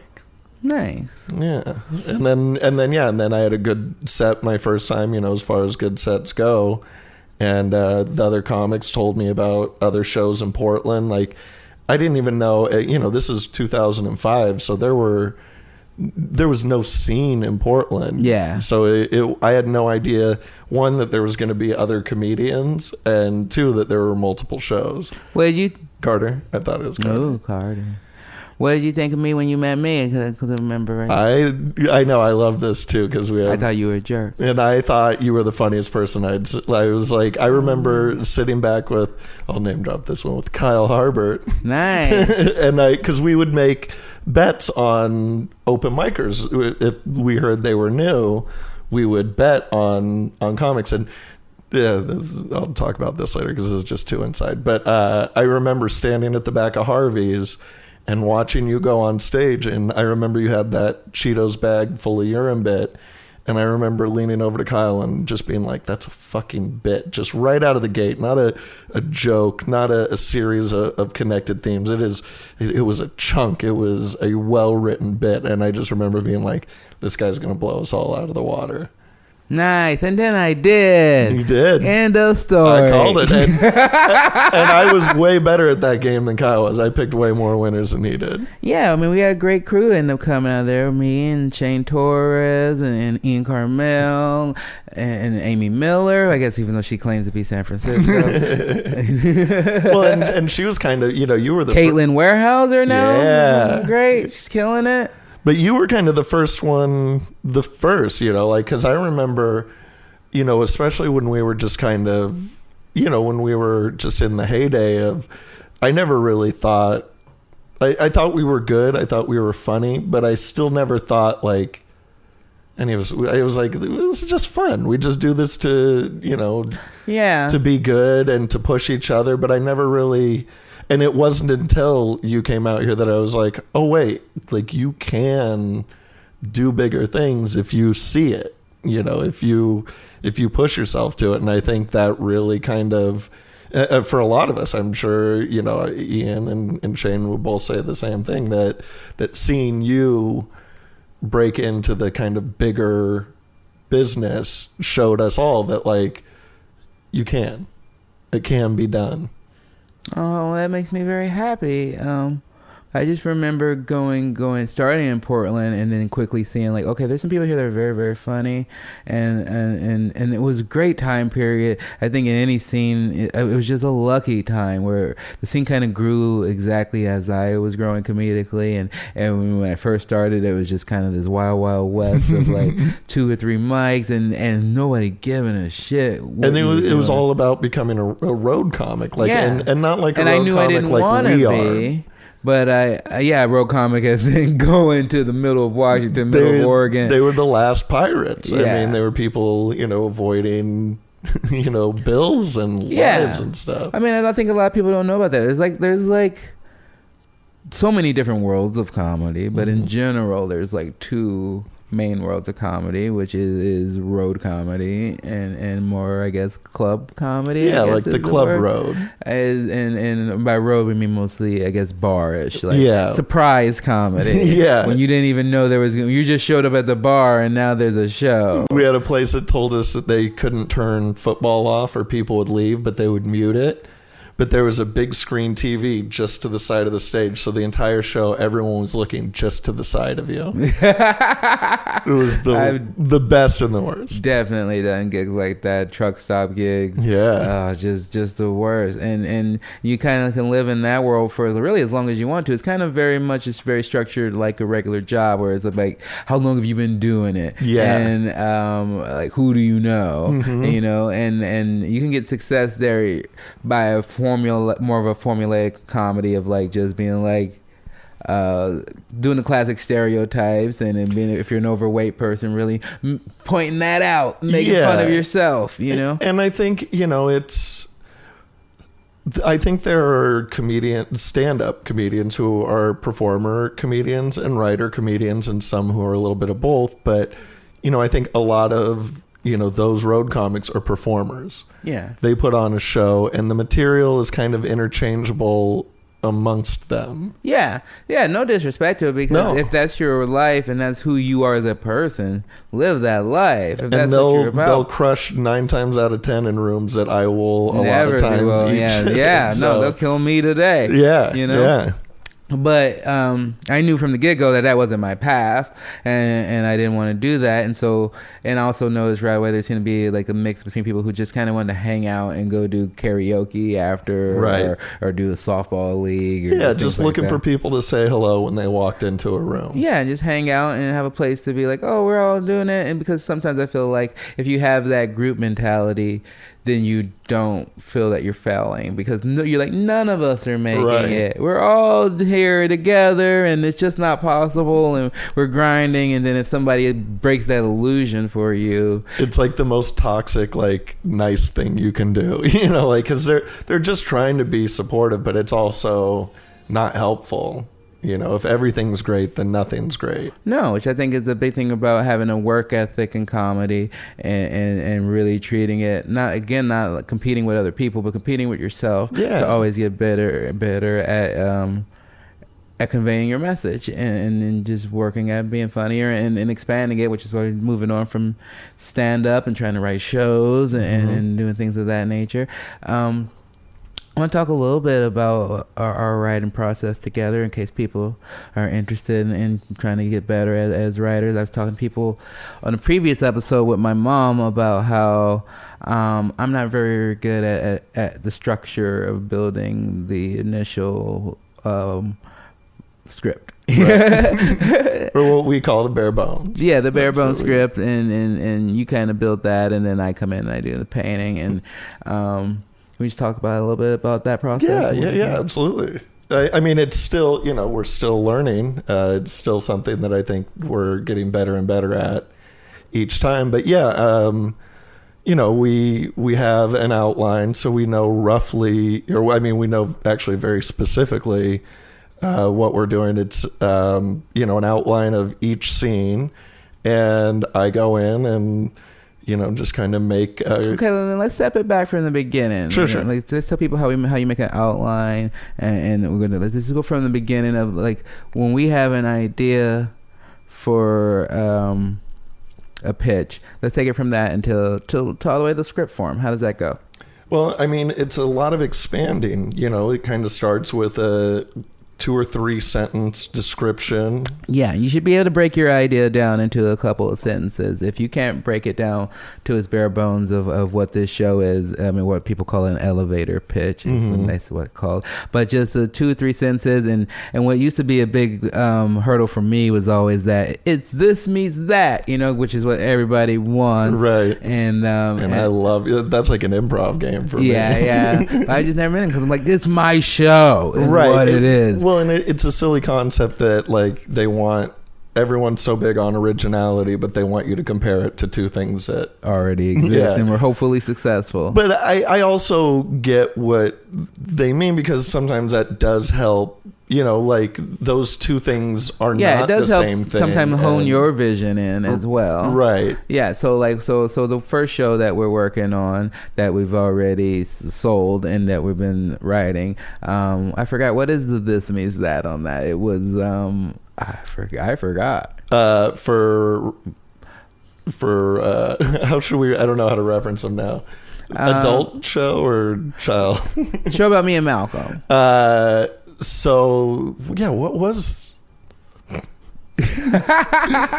Speaker 1: nice.
Speaker 3: Yeah. And then and then yeah, and then I had a good set my first time, you know, as far as good sets go. And uh, the other comics told me about other shows in Portland. Like, I didn't even know. uh, You know, this is 2005, so there were there was no scene in Portland.
Speaker 1: Yeah.
Speaker 3: So it, it, I had no idea one that there was going to be other comedians, and two that there were multiple shows.
Speaker 1: What did you?
Speaker 3: Carter, I thought it was Carter.
Speaker 1: Oh, Carter. What did you think of me when you met me? I couldn't remember right.
Speaker 3: I I know I love this too because we have
Speaker 1: I thought you were a jerk.
Speaker 3: And I thought you were the funniest person I'd. I was like, I remember sitting back with, I'll name drop this one with Kyle Harbert,
Speaker 1: Nice.
Speaker 3: and I because we would make bets on open micers if we heard they were new, we would bet on on comics and. Yeah, this, I'll talk about this later because this is just too inside. But uh, I remember standing at the back of Harvey's and watching you go on stage, and I remember you had that Cheetos bag full of urine bit, And I remember leaning over to Kyle and just being like, "That's a fucking bit, just right out of the gate. Not a, a joke, not a, a series of, of connected themes. It is, it, it was a chunk. It was a well written bit." And I just remember being like, "This guy's gonna blow us all out of the water."
Speaker 1: Nice. And then I did.
Speaker 3: You did.
Speaker 1: End of story.
Speaker 3: I called it, and, and I was way better at that game than Kyle was. I picked way more winners than he did.
Speaker 1: Yeah, I mean, we had a great crew end up coming out there. Me and Shane Torres and, Ian Karmel and, Amy Miller. I guess even though she claims to be San Francisco.
Speaker 3: Well, and, and she was kind of, you know, you were the fir-
Speaker 1: Caitlin Weierhauser now.
Speaker 3: Yeah.
Speaker 1: Great. She's killing it.
Speaker 3: But you were kind of the first one, the first, you know, like, because I remember, you know, especially when we were just kind of, you know, when we were just in the heyday of, I never really thought, I, I thought we were good. I thought we were funny, but I still never thought like any of us, I was like, this is just fun. We just do this to, you know,
Speaker 1: Yeah.
Speaker 3: to be good and to push each other, but I never really and it wasn't until you came out here that I was like, "Oh wait, like you can do bigger things if you see it." You know, if you if you push yourself to it, and I think that really kind of uh, uh, for a lot of us, I'm sure you know Ian and, and Shane would both say the same thing that that seeing you break into the kind of bigger business showed us all that like you can it can be done
Speaker 1: Oh, that makes me very happy. Um, I just remember going, going, starting in Portland, and then quickly seeing like, okay, there's some people here that are very, very funny, and and and, and it was a great time period. I think in any scene, it, it was just a lucky time where the scene kind of grew exactly as I was growing comedically, and and when I first started, it was just kind of this wild, wild west of like two or three mics, and and nobody giving a shit.
Speaker 3: and it was, it was all about becoming a, a road comic like
Speaker 1: Yeah.
Speaker 3: and, and not like a
Speaker 1: and
Speaker 3: road
Speaker 1: I knew I
Speaker 3: comic
Speaker 1: didn't
Speaker 3: like
Speaker 1: want
Speaker 3: we
Speaker 1: to
Speaker 3: are
Speaker 1: be. But I, uh, yeah, road comic as in going to the middle of Washington, middle
Speaker 3: they,
Speaker 1: of Oregon.
Speaker 3: they were the last pirates i mean there were people you know avoiding you know bills and
Speaker 1: Yeah.
Speaker 3: lives and stuff
Speaker 1: I mean, I think a lot of people don't know about that. There's like, there's like so many different worlds of comedy, but in
Speaker 3: Mhm.
Speaker 1: general, there's like two main worlds of comedy, which is, is road comedy and and more, I guess, club comedy. I
Speaker 3: yeah like the club
Speaker 1: word.
Speaker 3: road
Speaker 1: As, and and by road we mean mostly I guess barish like
Speaker 3: Yeah.
Speaker 1: surprise comedy
Speaker 3: Yeah.
Speaker 1: when you didn't even know there was you just showed up at the bar and now there's a show
Speaker 3: we had a place that told us that they couldn't turn football off or people would leave but they would mute it but there was a big screen tv just to the side of the stage so the entire show everyone was looking just to the side of you. It was the
Speaker 1: I've-
Speaker 3: the best and the worst.
Speaker 1: Definitely done gigs like that truck stop gigs.
Speaker 3: Yeah.
Speaker 1: uh, just just the worst. And and you kind of can live in that world for really as long as you want to. It's kind of very much it's very structured like a regular job where it's like how long have you been doing it?
Speaker 3: Yeah.
Speaker 1: and um like who do you know?
Speaker 3: Mhm.
Speaker 1: you know and and you can get success there by a formula more of a formulaic comedy of like just being like uh, doing the classic stereotypes and then being if you're an overweight person really m- pointing that out making fun of yourself you know
Speaker 3: And I think, you know, it's. I think there are comedian, stand-up comedians who are performer comedians and writer comedians, and some who are a little bit of both. But you know, I think a lot of you know those road comics are performers.
Speaker 1: yeah
Speaker 3: They put on a show, and the material is kind of interchangeable amongst them.
Speaker 1: yeah yeah no disrespect to it because
Speaker 3: No.
Speaker 1: if that's your life and that's who you are as a person live that life if that's
Speaker 3: and
Speaker 1: what
Speaker 3: they'll they'll crush nine times out of ten in rooms that I will a
Speaker 1: never
Speaker 3: lot of times. each.
Speaker 1: yeah yeah
Speaker 3: So-
Speaker 1: no they'll kill me today
Speaker 3: Yeah,
Speaker 1: you know?
Speaker 3: yeah.
Speaker 1: But um, I knew from the get go that that wasn't my path, and and I didn't want to do that. And so, and I also noticed right away there's going to be like a mix between people who just kind of want to hang out and go do karaoke after,
Speaker 3: Right.
Speaker 1: or, or do a softball league. Or
Speaker 3: Yeah, just looking
Speaker 1: that.
Speaker 3: for people to say hello when they walked into a room.
Speaker 1: Yeah, and just hang out and have a place to be like, oh, we're all doing it. And because sometimes I feel like if you have that group mentality, then you don't feel that you're failing because no, you're like, none of us are making
Speaker 3: Right.
Speaker 1: it. We're all here together and it's just not possible. And we're grinding. And then if somebody breaks that illusion for you,
Speaker 3: It's like the most toxic, like nice thing you can do. You know, like because they're they're just trying to be supportive, but it's also not helpful. You know, if everything's great, then nothing's great.
Speaker 1: No, which I think is a big thing about having a work ethic in comedy and, and, and really treating it not again not like competing with other people, but competing with yourself
Speaker 3: Yeah.
Speaker 1: to always get better and better at um at conveying your message and, and then just working at being funnier and, and expanding it, which is why we're moving on from stand up and trying to write shows and,
Speaker 3: Mhm.
Speaker 1: and doing things of that nature. Um, I want to talk a little bit about our, our writing process together in case people are interested in, in trying to get better as, as writers. I was talking to people on a previous episode with my mom about how um, I'm not very good at, at, at the structure of building the initial um, script.
Speaker 3: Or what we call the bare bones.
Speaker 1: Yeah, the bare
Speaker 3: That's
Speaker 1: bones
Speaker 3: we-
Speaker 1: script, and, and and you kind of build that, and then I come in and I do the painting, and um, we just talk about a little bit about that process.
Speaker 3: Yeah, yeah, yeah, absolutely. I, I mean, it's still, you know, we're still learning. Uh, it's still something that I think we're getting better and better at each time. But yeah, um, you know, we we have an outline, so we know roughly, or I mean, we know actually very specifically uh, what we're doing. It's um, you know an outline of each scene, and I go in and you know just kind of make. A,
Speaker 1: Okay, well, then let's step it back from the beginning.
Speaker 3: Sure,
Speaker 1: You know,
Speaker 3: sure.
Speaker 1: Like, let's tell people how we how you make an outline, and, and we're gonna let's just go from the beginning of like when we have an idea for um, a pitch. Let's take it from that until till, till all the way to the script form. How does that go?
Speaker 3: Well, I mean, it's a lot of expanding. You know, it kind of starts with a two or three sentence description.
Speaker 1: Yeah, you should be able to break your idea down into a couple of sentences. If you can't break it down to its bare bones of, of what this show is, I mean, what people call an elevator pitch is
Speaker 3: Mhm.
Speaker 1: what that's what it's called. But just uh, two or three sentences, and and what used to be a big um, hurdle for me was always that it's this meets that, you know, which is what everybody wants,
Speaker 3: Right.
Speaker 1: And um,
Speaker 3: And I love that's like an improv game for
Speaker 1: yeah,
Speaker 3: me.
Speaker 1: yeah. yeah. I just never in because I'm like, this is my show, is
Speaker 3: right.
Speaker 1: what it is.
Speaker 3: Well, and it, it's a silly concept that like they want everyone's so big on originality, but they want you to compare it to two things that
Speaker 1: already exist
Speaker 3: Yeah.
Speaker 1: and we're hopefully successful.
Speaker 3: But I, I also get what they mean because sometimes that does help. You know, like those two things are
Speaker 1: yeah,
Speaker 3: not the same thing.
Speaker 1: sometimes hone your vision in as well.
Speaker 3: right.
Speaker 1: Yeah, so like so so the first show that we're working on that we've already sold and that we've been writing, um, I forgot what is the this means that on that. It was um, I forgot. I forgot.
Speaker 3: Uh, for for uh, how should we? I don't know how to reference them now.
Speaker 1: Uh,
Speaker 3: Adult show or child?
Speaker 1: show about me and Malcolm.
Speaker 3: uh, so yeah, what was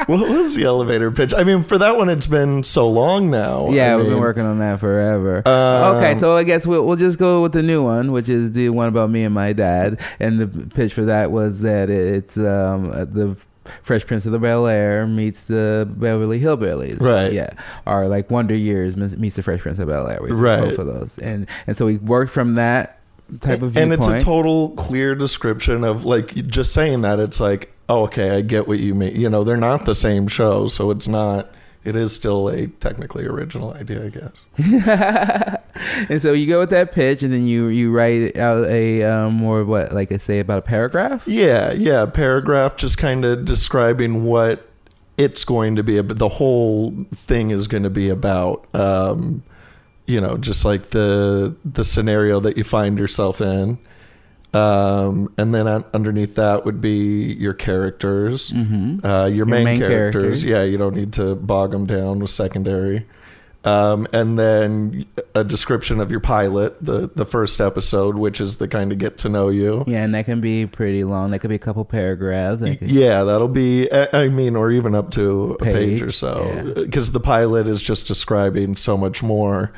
Speaker 3: what was the elevator pitch? I mean, for that one, it's been so long now.
Speaker 1: Yeah,
Speaker 3: I
Speaker 1: we've been working on that forever.
Speaker 3: Um,
Speaker 1: okay, so I guess we'll, we'll just go with the new one, which is the one about me and my dad. And the pitch for that was that it's um, uh, the Fresh Prince of the Bel Air meets the Beverly Hillbillies.
Speaker 3: Right.
Speaker 1: Yeah. Or like Wonder Years meets meets the Fresh Prince of Bel Air. We
Speaker 3: Right.
Speaker 1: Both of those. And and so we worked from that type of
Speaker 3: and
Speaker 1: viewpoint.
Speaker 3: it's a total clear description of like just saying that it's like oh okay i get what you mean you know they're not the same show so it's not it is still a technically original idea i guess
Speaker 1: and so you go with that pitch, and then you you write out a um, more what like I say about a paragraph.
Speaker 3: yeah yeah paragraph just kind of describing what it's going to be about the whole thing is going to be about um you know just like the the scenario that you find yourself in um and then un- underneath that would be your characters
Speaker 1: Mm-hmm.
Speaker 3: uh, your, main,
Speaker 1: main
Speaker 3: characters.
Speaker 1: characters.
Speaker 3: Yeah, you don't need to bog them down with secondary. Um, and then a description of your pilot, the the first episode, which is the kind of get to know you.
Speaker 1: Yeah, and that can be pretty long. That could be a couple paragraphs. That could-
Speaker 3: Yeah, that'll be. I mean, or even up to a page, or
Speaker 1: Page,
Speaker 3: so,
Speaker 1: yeah.
Speaker 3: because the pilot is just describing so much more.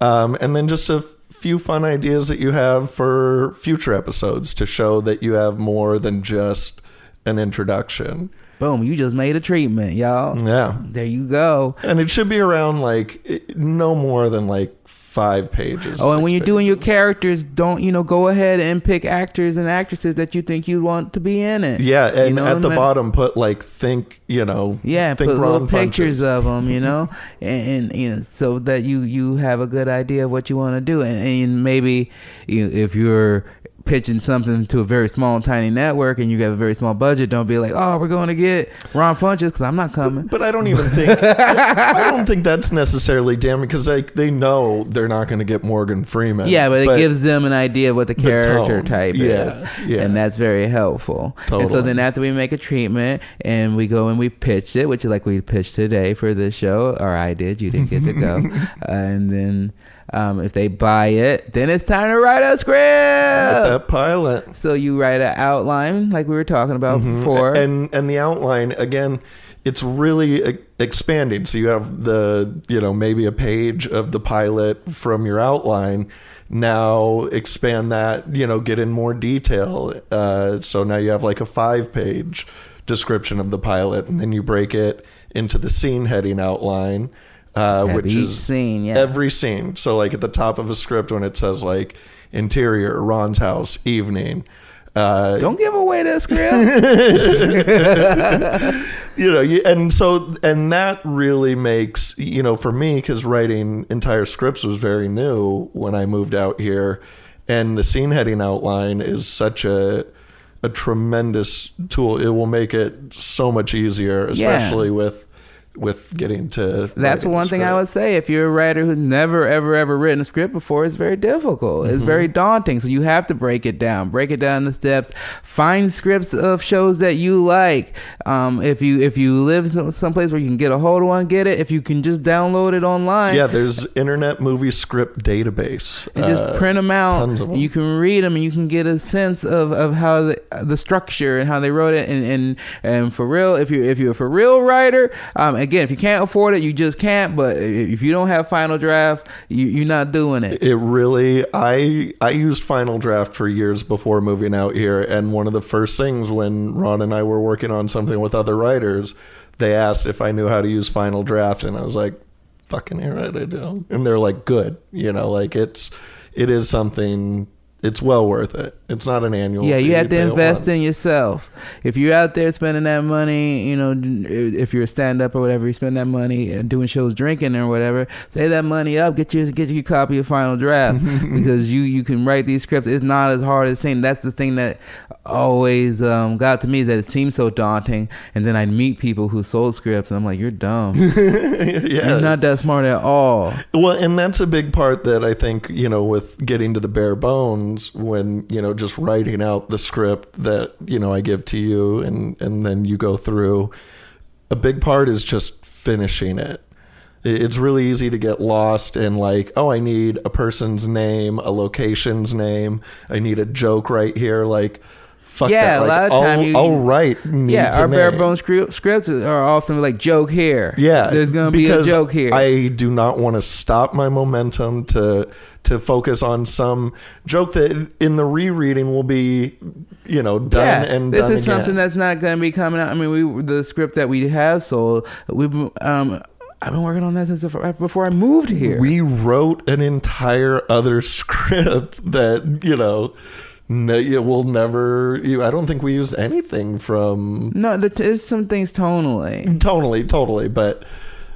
Speaker 3: Um, and then just a few fun ideas that you have for future episodes to show that you have more than just an introduction.
Speaker 1: Boom, you just made a treatment, y'all.
Speaker 3: Yeah,
Speaker 1: There you go.
Speaker 3: and it should be around like no more than like five pages.
Speaker 1: Oh, and when you're doing your characters, don't you know? Go ahead and pick actors and actresses that you think you want to be in it.
Speaker 3: yeah, and
Speaker 1: You know
Speaker 3: at the
Speaker 1: mean?
Speaker 3: bottom put like think, you know,
Speaker 1: Yeah,
Speaker 3: think
Speaker 1: put little pictures of them, you know, and, and you know, so that you you have a good idea of what you want to do, and, and maybe you, if you're pitching something to a very small, tiny network, and you have a very small budget, don't be like, "Oh, we're going to get Ron Funches," because I'm not coming.
Speaker 3: But I don't even think I don't think that's necessarily damning because like they know they're not going to get Morgan Freeman.
Speaker 1: Yeah, but it gives them an idea of what the character
Speaker 3: tone.
Speaker 1: type
Speaker 3: Yeah,
Speaker 1: is,
Speaker 3: yeah.
Speaker 1: and that's very helpful. And so then after we make a treatment and we go and we pitch it, which is like we pitched today for this show, or I did, you didn't get to go, and then um, if they buy it, then it's time to write a script.
Speaker 3: that pilot.
Speaker 1: So you write an outline, like we were talking about before,
Speaker 3: Mm-hmm. and and the outline again it's really expanding so you have the you know maybe a page of the pilot from your outline now expand that you know get in more detail uh, so now you have like a five page description of the pilot and then you break it into the scene heading outline uh, which is
Speaker 1: scene, yeah.
Speaker 3: every scene so like at the top of a script when it says like interior ron's house evening uh,
Speaker 1: don't give away this script.
Speaker 3: you know you, and so and that really makes you know for me because writing entire scripts was very new when i moved out here and the scene heading outline is such a a tremendous tool it will make it so much easier especially with with getting to
Speaker 1: That's one thing I would say. If you're a writer who's never, ever, ever written a script before, it's very difficult. It's
Speaker 3: Mm-hmm.
Speaker 1: very daunting. So you have to break it down. Break it down the steps. Find scripts of shows that you like. Um, if you if you live some someplace where you can get a hold of one, get it. If you can just download it online.
Speaker 3: yeah there's internet movie script database
Speaker 1: and just
Speaker 3: Uh,
Speaker 1: print them out.
Speaker 3: tons of 'em.
Speaker 1: You can read them, and you can get a sense of, of how the, the structure and how they wrote it. And, and and for real, if you if you're a for real writer, um, again, if you can't afford it, you just can't. But if you don't have final draft, you, you're not doing it.
Speaker 3: It really I I used Final Draft for years before moving out here and one of the first things when Ron and I were working on something with other writers, they asked if I knew how to use Final Draft and I was like fucking here I do. And they're like good, you know, like it's it is something it's well worth it. It's not an annual
Speaker 1: Yeah, you have to invest in yourself. If you're out there spending that money, you know, if you're a stand up or whatever, you spend that money and doing shows, drinking or whatever, save that money up, get you get you a copy of Final Draft because you you can write these scripts. It's not as hard as saying. That's the thing that always um, got to me that it seems so daunting. And then I'd meet people who sold scripts, and I'm like, you're dumb.
Speaker 3: yeah.
Speaker 1: You're not that smart at all.
Speaker 3: Well, and that's a big part that I think, you know, with getting to the bare bones when, you know, just writing out the script that, you know, I give to you and and then you go through a big part is just finishing it. It- It's really easy to get lost in like, oh, I need a person's name, a location's name, I need a joke right here like fuck
Speaker 1: Yeah,
Speaker 3: that.
Speaker 1: a
Speaker 3: Like,
Speaker 1: lot of
Speaker 3: I'll,
Speaker 1: time you-
Speaker 3: write needs
Speaker 1: Yeah, our bare bones script, scripts are often like joke here.
Speaker 3: Yeah,
Speaker 1: there's gonna be a joke here.
Speaker 3: I do not want to stop my momentum to to focus on some joke that in the rereading will be, you know, done and
Speaker 1: this
Speaker 3: done
Speaker 1: is
Speaker 3: again.
Speaker 1: something that's not going to be coming out. I mean, we the script that we have sold, we've um, I've been working on that since before I moved here.
Speaker 3: we wrote an entire other script that you know. No, it will never. You, I don't think we used anything from
Speaker 1: no, the, there's some things tonally.
Speaker 3: totally, totally. But,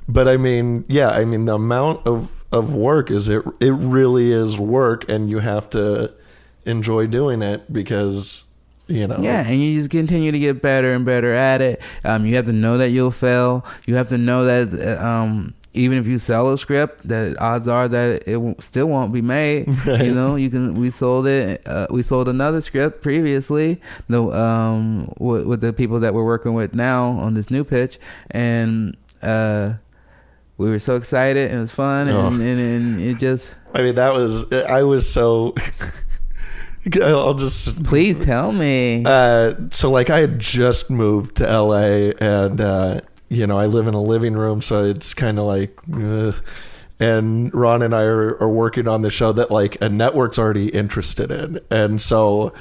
Speaker 3: but I mean, yeah, I mean, the amount of of work is it. It really is work, and you have to enjoy doing it because you know.
Speaker 1: Yeah, and you just continue to get better and better at it. Um, you have to know that you'll fail. You have to know that uh, um, even if you sell a script, that odds are that it still won't be made.
Speaker 3: Right.
Speaker 1: You know, you can. We sold it. Uh, we sold another script previously. No, um, with, with the people that we're working with now on this new pitch, and uh, we were so excited. and It was fun,
Speaker 3: Oh.
Speaker 1: and, and, and it just.
Speaker 3: I mean, that was. I was so. I'll just
Speaker 1: Please tell me.
Speaker 3: Uh, so like I had just moved to LA and uh, you know I live in a living room so it's kind of like ugh. and Ron and I are, are working on the show that like a network's already interested in and so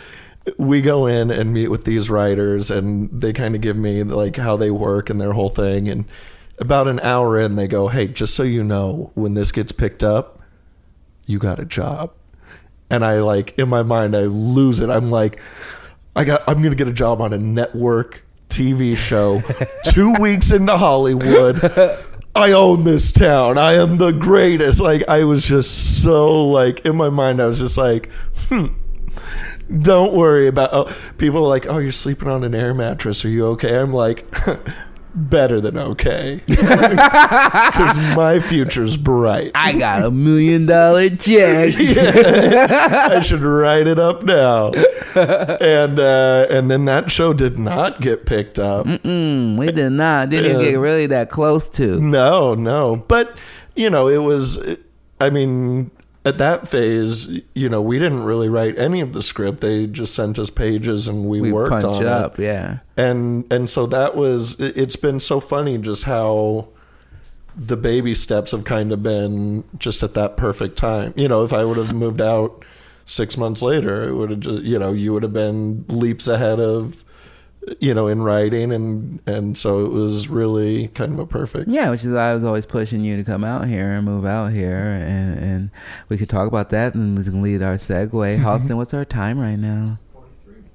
Speaker 3: we go in and meet with these writers and they kind of give me like how they work and their whole thing and about an hour in they go hey just so you know when this gets picked up you got a job and I like in my mind I lose it. I'm like, I got I'm gonna get a job on a network TV show two weeks into Hollywood. I own this town. I am the greatest. Like I was just so like in my mind I was just like, hmm. Don't worry about. Oh, people are like, oh, you're sleeping on an air mattress. Are you okay? I'm like, better than okay, because my future's bright.
Speaker 1: I got a million dollar check.
Speaker 3: I should write it up now. And uh, and then that show did not get picked up.
Speaker 1: Mm, we did not. Didn't
Speaker 3: Yeah.
Speaker 1: get really that close to.
Speaker 3: No, no. But, you know, it was, I mean, at that phase, you know, we didn't really write any of the script. They just sent us pages and we,
Speaker 1: We
Speaker 3: worked
Speaker 1: punch
Speaker 3: on
Speaker 1: up,
Speaker 3: it.
Speaker 1: yeah.
Speaker 3: And, and so that was, it- it's been so funny just how the baby steps have kind of been just at that perfect time. You know, if I would have moved out six months later, it would have just, you know, you would have been leaps ahead of, you know, in writing. And, and so it was really kind of a perfect.
Speaker 1: Yeah, which is why I was always pushing you to come out here and move out here, and and we could talk about that, and we can lead our segue. Halston, what's our time right now?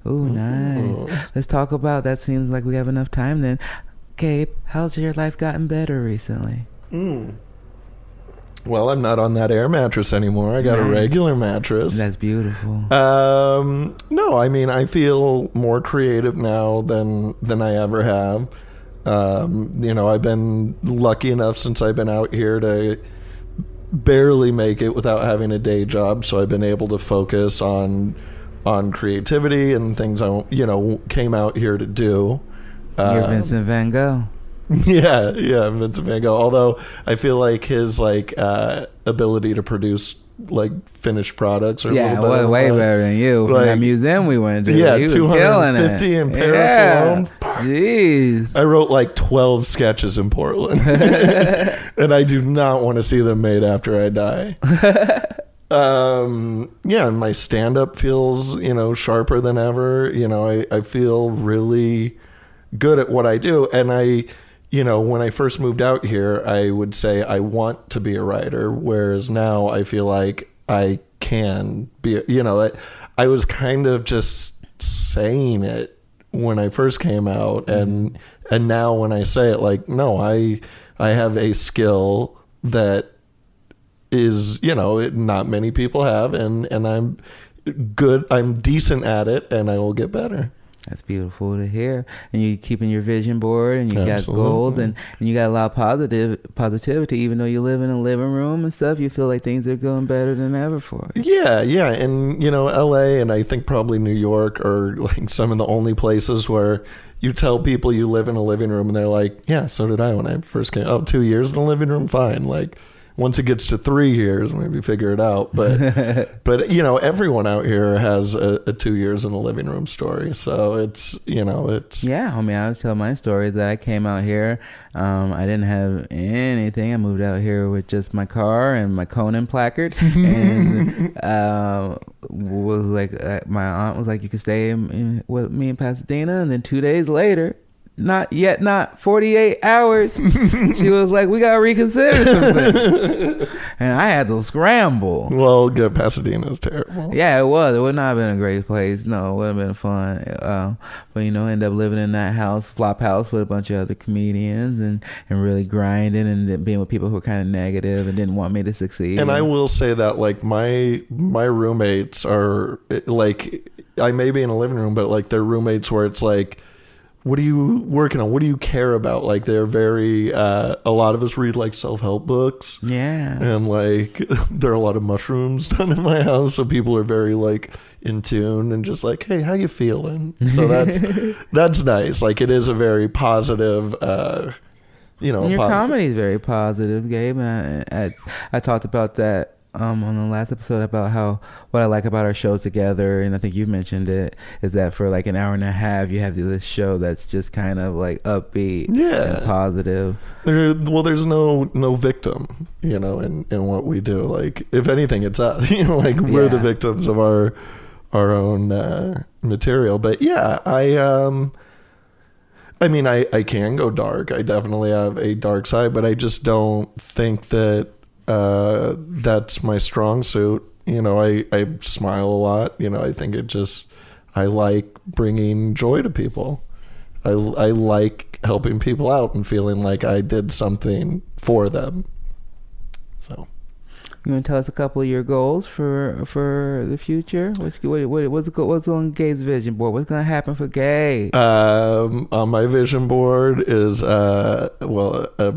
Speaker 1: Ooh, nice. Let's talk about that. Seems like we have enough time then. Gabe, how's your life gotten better recently?
Speaker 3: Mm. Well, I'm not on that air mattress anymore. I got a regular mattress.
Speaker 1: That's beautiful.
Speaker 3: Um, no, I mean I feel more creative now than than I ever have. Um, you know, I've been lucky enough since I've been out here to barely make it without having a day job, so I've been able to focus on on creativity and things I you know came out here to do.
Speaker 1: You're
Speaker 3: Um,
Speaker 1: Vincent Van Gogh.
Speaker 3: yeah, yeah, Vincent Van Gogh. Although I feel like his like uh, ability to produce like finished products are
Speaker 1: Yeah,
Speaker 3: better
Speaker 1: way, way better than you. From that museum we went to.
Speaker 3: Yeah,
Speaker 1: he was killing
Speaker 3: 250 in Paris
Speaker 1: yeah.
Speaker 3: alone.
Speaker 1: Jeez.
Speaker 3: I wrote like twelve sketches in Portland, and I do not want to see them made after I die. um, yeah, and my stand up feels you know sharper than ever. You know, I I feel really good at what I do, and I. You know, when I first moved out here, I would say I want to be a writer, whereas now I feel like I can be. You know, I, I was kind of just saying it when I first came out, mm-hmm. and and now when I say it, like, no, I I have a skill that is you know it, not many people have, and and I'm good. I'm decent at it, and I will get better.
Speaker 1: That's beautiful to hear. And you're keeping your vision board and you got goals and, and you got a lot of positive positivity even though you live in a living room and stuff, you feel like things are going better than ever for you.
Speaker 3: Yeah, yeah, and you know, L.A. and I think probably New York are like some of the only places where you tell people you live in a living room, and they're like, "Yeah, so did I when I first came." Oh, two years in a living room, fine. Like once it gets to three years, maybe figure it out. But but you know, everyone out here has a, a two years in the living room story, so it's you know, it's
Speaker 1: Yeah, I mean, I would tell my story that I came out here. Um, I didn't have anything. I moved out here with just my car and my Conan placard, and uh, was like, uh, my aunt was like, "You can stay in, in, with me in Pasadena." And then two days later, not yet, not forty eight hours, she was like, "We gotta reconsider some things," and I had to scramble.
Speaker 3: well, good. Pasadena is terrible.
Speaker 1: Yeah, it was. It would not have been a great place. No, it would have been fun. Uh, but you know, end up living in that house, flop house, with a bunch of other comedians, and and really grinding and being with people who were kind of negative and didn't want me to succeed.
Speaker 3: And I will say that like my my roommates are like I may be in a living room, but like they're roommates where it's like, what are you working on? What do you care about? Like they're very uh, a lot of us read like self help books.
Speaker 1: yeah,
Speaker 3: And like there are a lot of mushrooms done in my house, so people are very like in tune and just like, hey, how you feeling? So that's that's nice. Like it is a very positive, uh, you know,
Speaker 1: And your comedy is very positive, Gabe. And I, I, I talked about that um, on the last episode about how what I like about our show together, and I think you mentioned it, is that for like an hour and a half, you have this show that's just kind of like upbeat
Speaker 3: Yeah.
Speaker 1: and positive.
Speaker 3: There, well, there's no no victim, you know, in, in what we do. Like, if anything, it's us. You know, like we're the victims of our our own uh, material. But yeah, I um, I mean, I I can go dark. I definitely have a dark side, but I just don't think that uh, that's my strong suit. You know, I I smile a lot. You know, I think it just I like bringing joy to people. I, I like helping people out and feeling like I did something for them. So
Speaker 1: You want to tell us a couple of your goals for for the future? What's what, what, what's what's on Gabe's vision board? What's gonna happen for Gabe?
Speaker 3: Um, on my vision board is uh, well, a,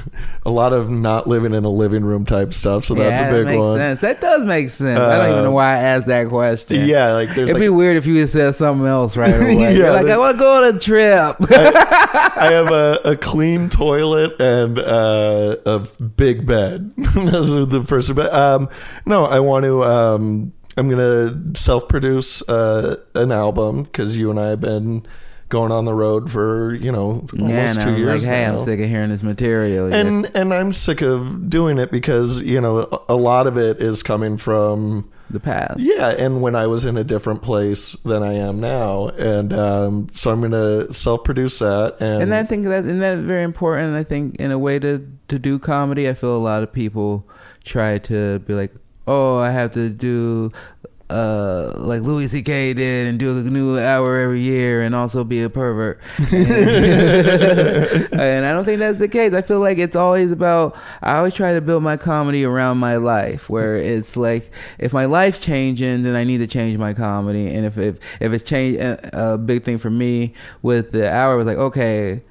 Speaker 3: a lot of not living in a living room type stuff. So that's
Speaker 1: yeah,
Speaker 3: a big
Speaker 1: that makes
Speaker 3: one.
Speaker 1: sense. That does make sense. I don't even
Speaker 3: Uh,
Speaker 1: know why I asked that question.
Speaker 3: Yeah, like there's
Speaker 1: It'd
Speaker 3: like
Speaker 1: be weird if you had said something else right away.
Speaker 3: Yeah,
Speaker 1: like, I want to go on a trip.
Speaker 3: I have a, a clean toilet and uh, a big bed. Those are the first. But um, no, I want to. Um, I'm gonna self-produce uh, an album because you and I have been going on the road for you know almost
Speaker 1: yeah,
Speaker 3: two
Speaker 1: I'm
Speaker 3: years
Speaker 1: like, hey,
Speaker 3: now.
Speaker 1: I'm sick of hearing this material.
Speaker 3: And and I'm sick of doing it because you know a a lot of it is coming from
Speaker 1: the past.
Speaker 3: yeah, and when I was in a different place than I am now, and um, so I'm gonna self-produce that, and,
Speaker 1: and I think that and that's very important. I think in a way to to do comedy, I feel a lot of people try to be like, oh, I have to do. Uh, like Louis C.K. did, and do a new hour every year, and also be a pervert. and I don't think that's the case. I feel like it's always about. I always try to build my comedy around my life, where it's like if my life's changing, then I need to change my comedy. And if if if it's change, a, a big thing for me with the hour was like, okay,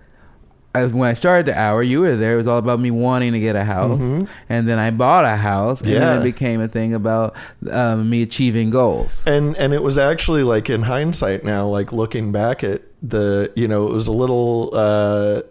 Speaker 1: I, when I started the hour, you were there. It was all about me wanting to get a house,
Speaker 3: Mhm.
Speaker 1: and then I bought a house, and
Speaker 3: Yeah.
Speaker 1: then it became a thing about um, me achieving goals.
Speaker 3: and and it was actually like in hindsight now like looking back at the you know it was a little uh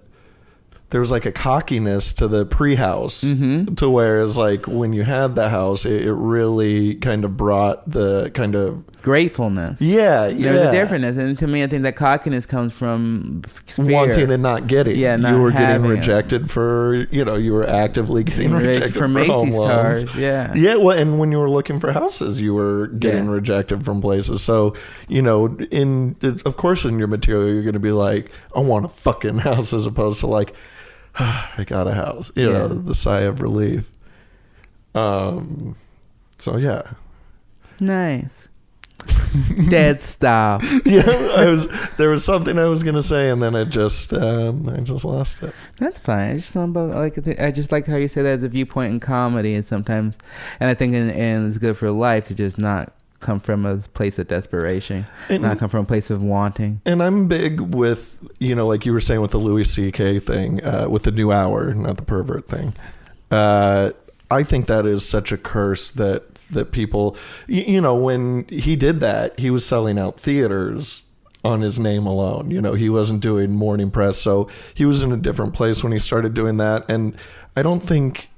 Speaker 3: there was like a cockiness to the pre-house
Speaker 1: Mhm.
Speaker 3: to whereas like when you had the house it, it really kind of brought the kind of
Speaker 1: Gratefulness.
Speaker 3: yeah yeah
Speaker 1: There's a difference, and to me, I think that cockiness comes from fear.
Speaker 3: wanting and not getting
Speaker 1: Yeah, not
Speaker 3: you were getting
Speaker 1: having it.
Speaker 3: rejected for you know you were actively getting rejected
Speaker 1: for
Speaker 3: home
Speaker 1: Macy's cars. Yeah.
Speaker 3: Yeah, well, and when you were looking for houses, you were getting
Speaker 1: Yeah.
Speaker 3: rejected from places. So, you know, in of course, in your material, you're going to be like, "I want a fucking house," as opposed to like, "I got a house." You know, the sigh of relief. Um. So yeah,
Speaker 1: Nice. Dead stop.
Speaker 3: yeah. I was there was something I was going to say, and then I just um, I just lost it.
Speaker 1: That's fine. I just about like I I just like how you say that as a viewpoint in comedy, and sometimes, and I think in, and it's good for life to just not come from a place of desperation,
Speaker 3: And-
Speaker 1: not come from a place of wanting.
Speaker 3: And I'm big with, you know, like you were saying with the Louis C.K. thing, uh, with the new hour, not the pervert thing. Uh, I think that is such a curse that that people, you, you know, when he did that, he was selling out theaters on his name alone. You know, he wasn't doing morning press, so he was in a different place when he started doing that. And I don't think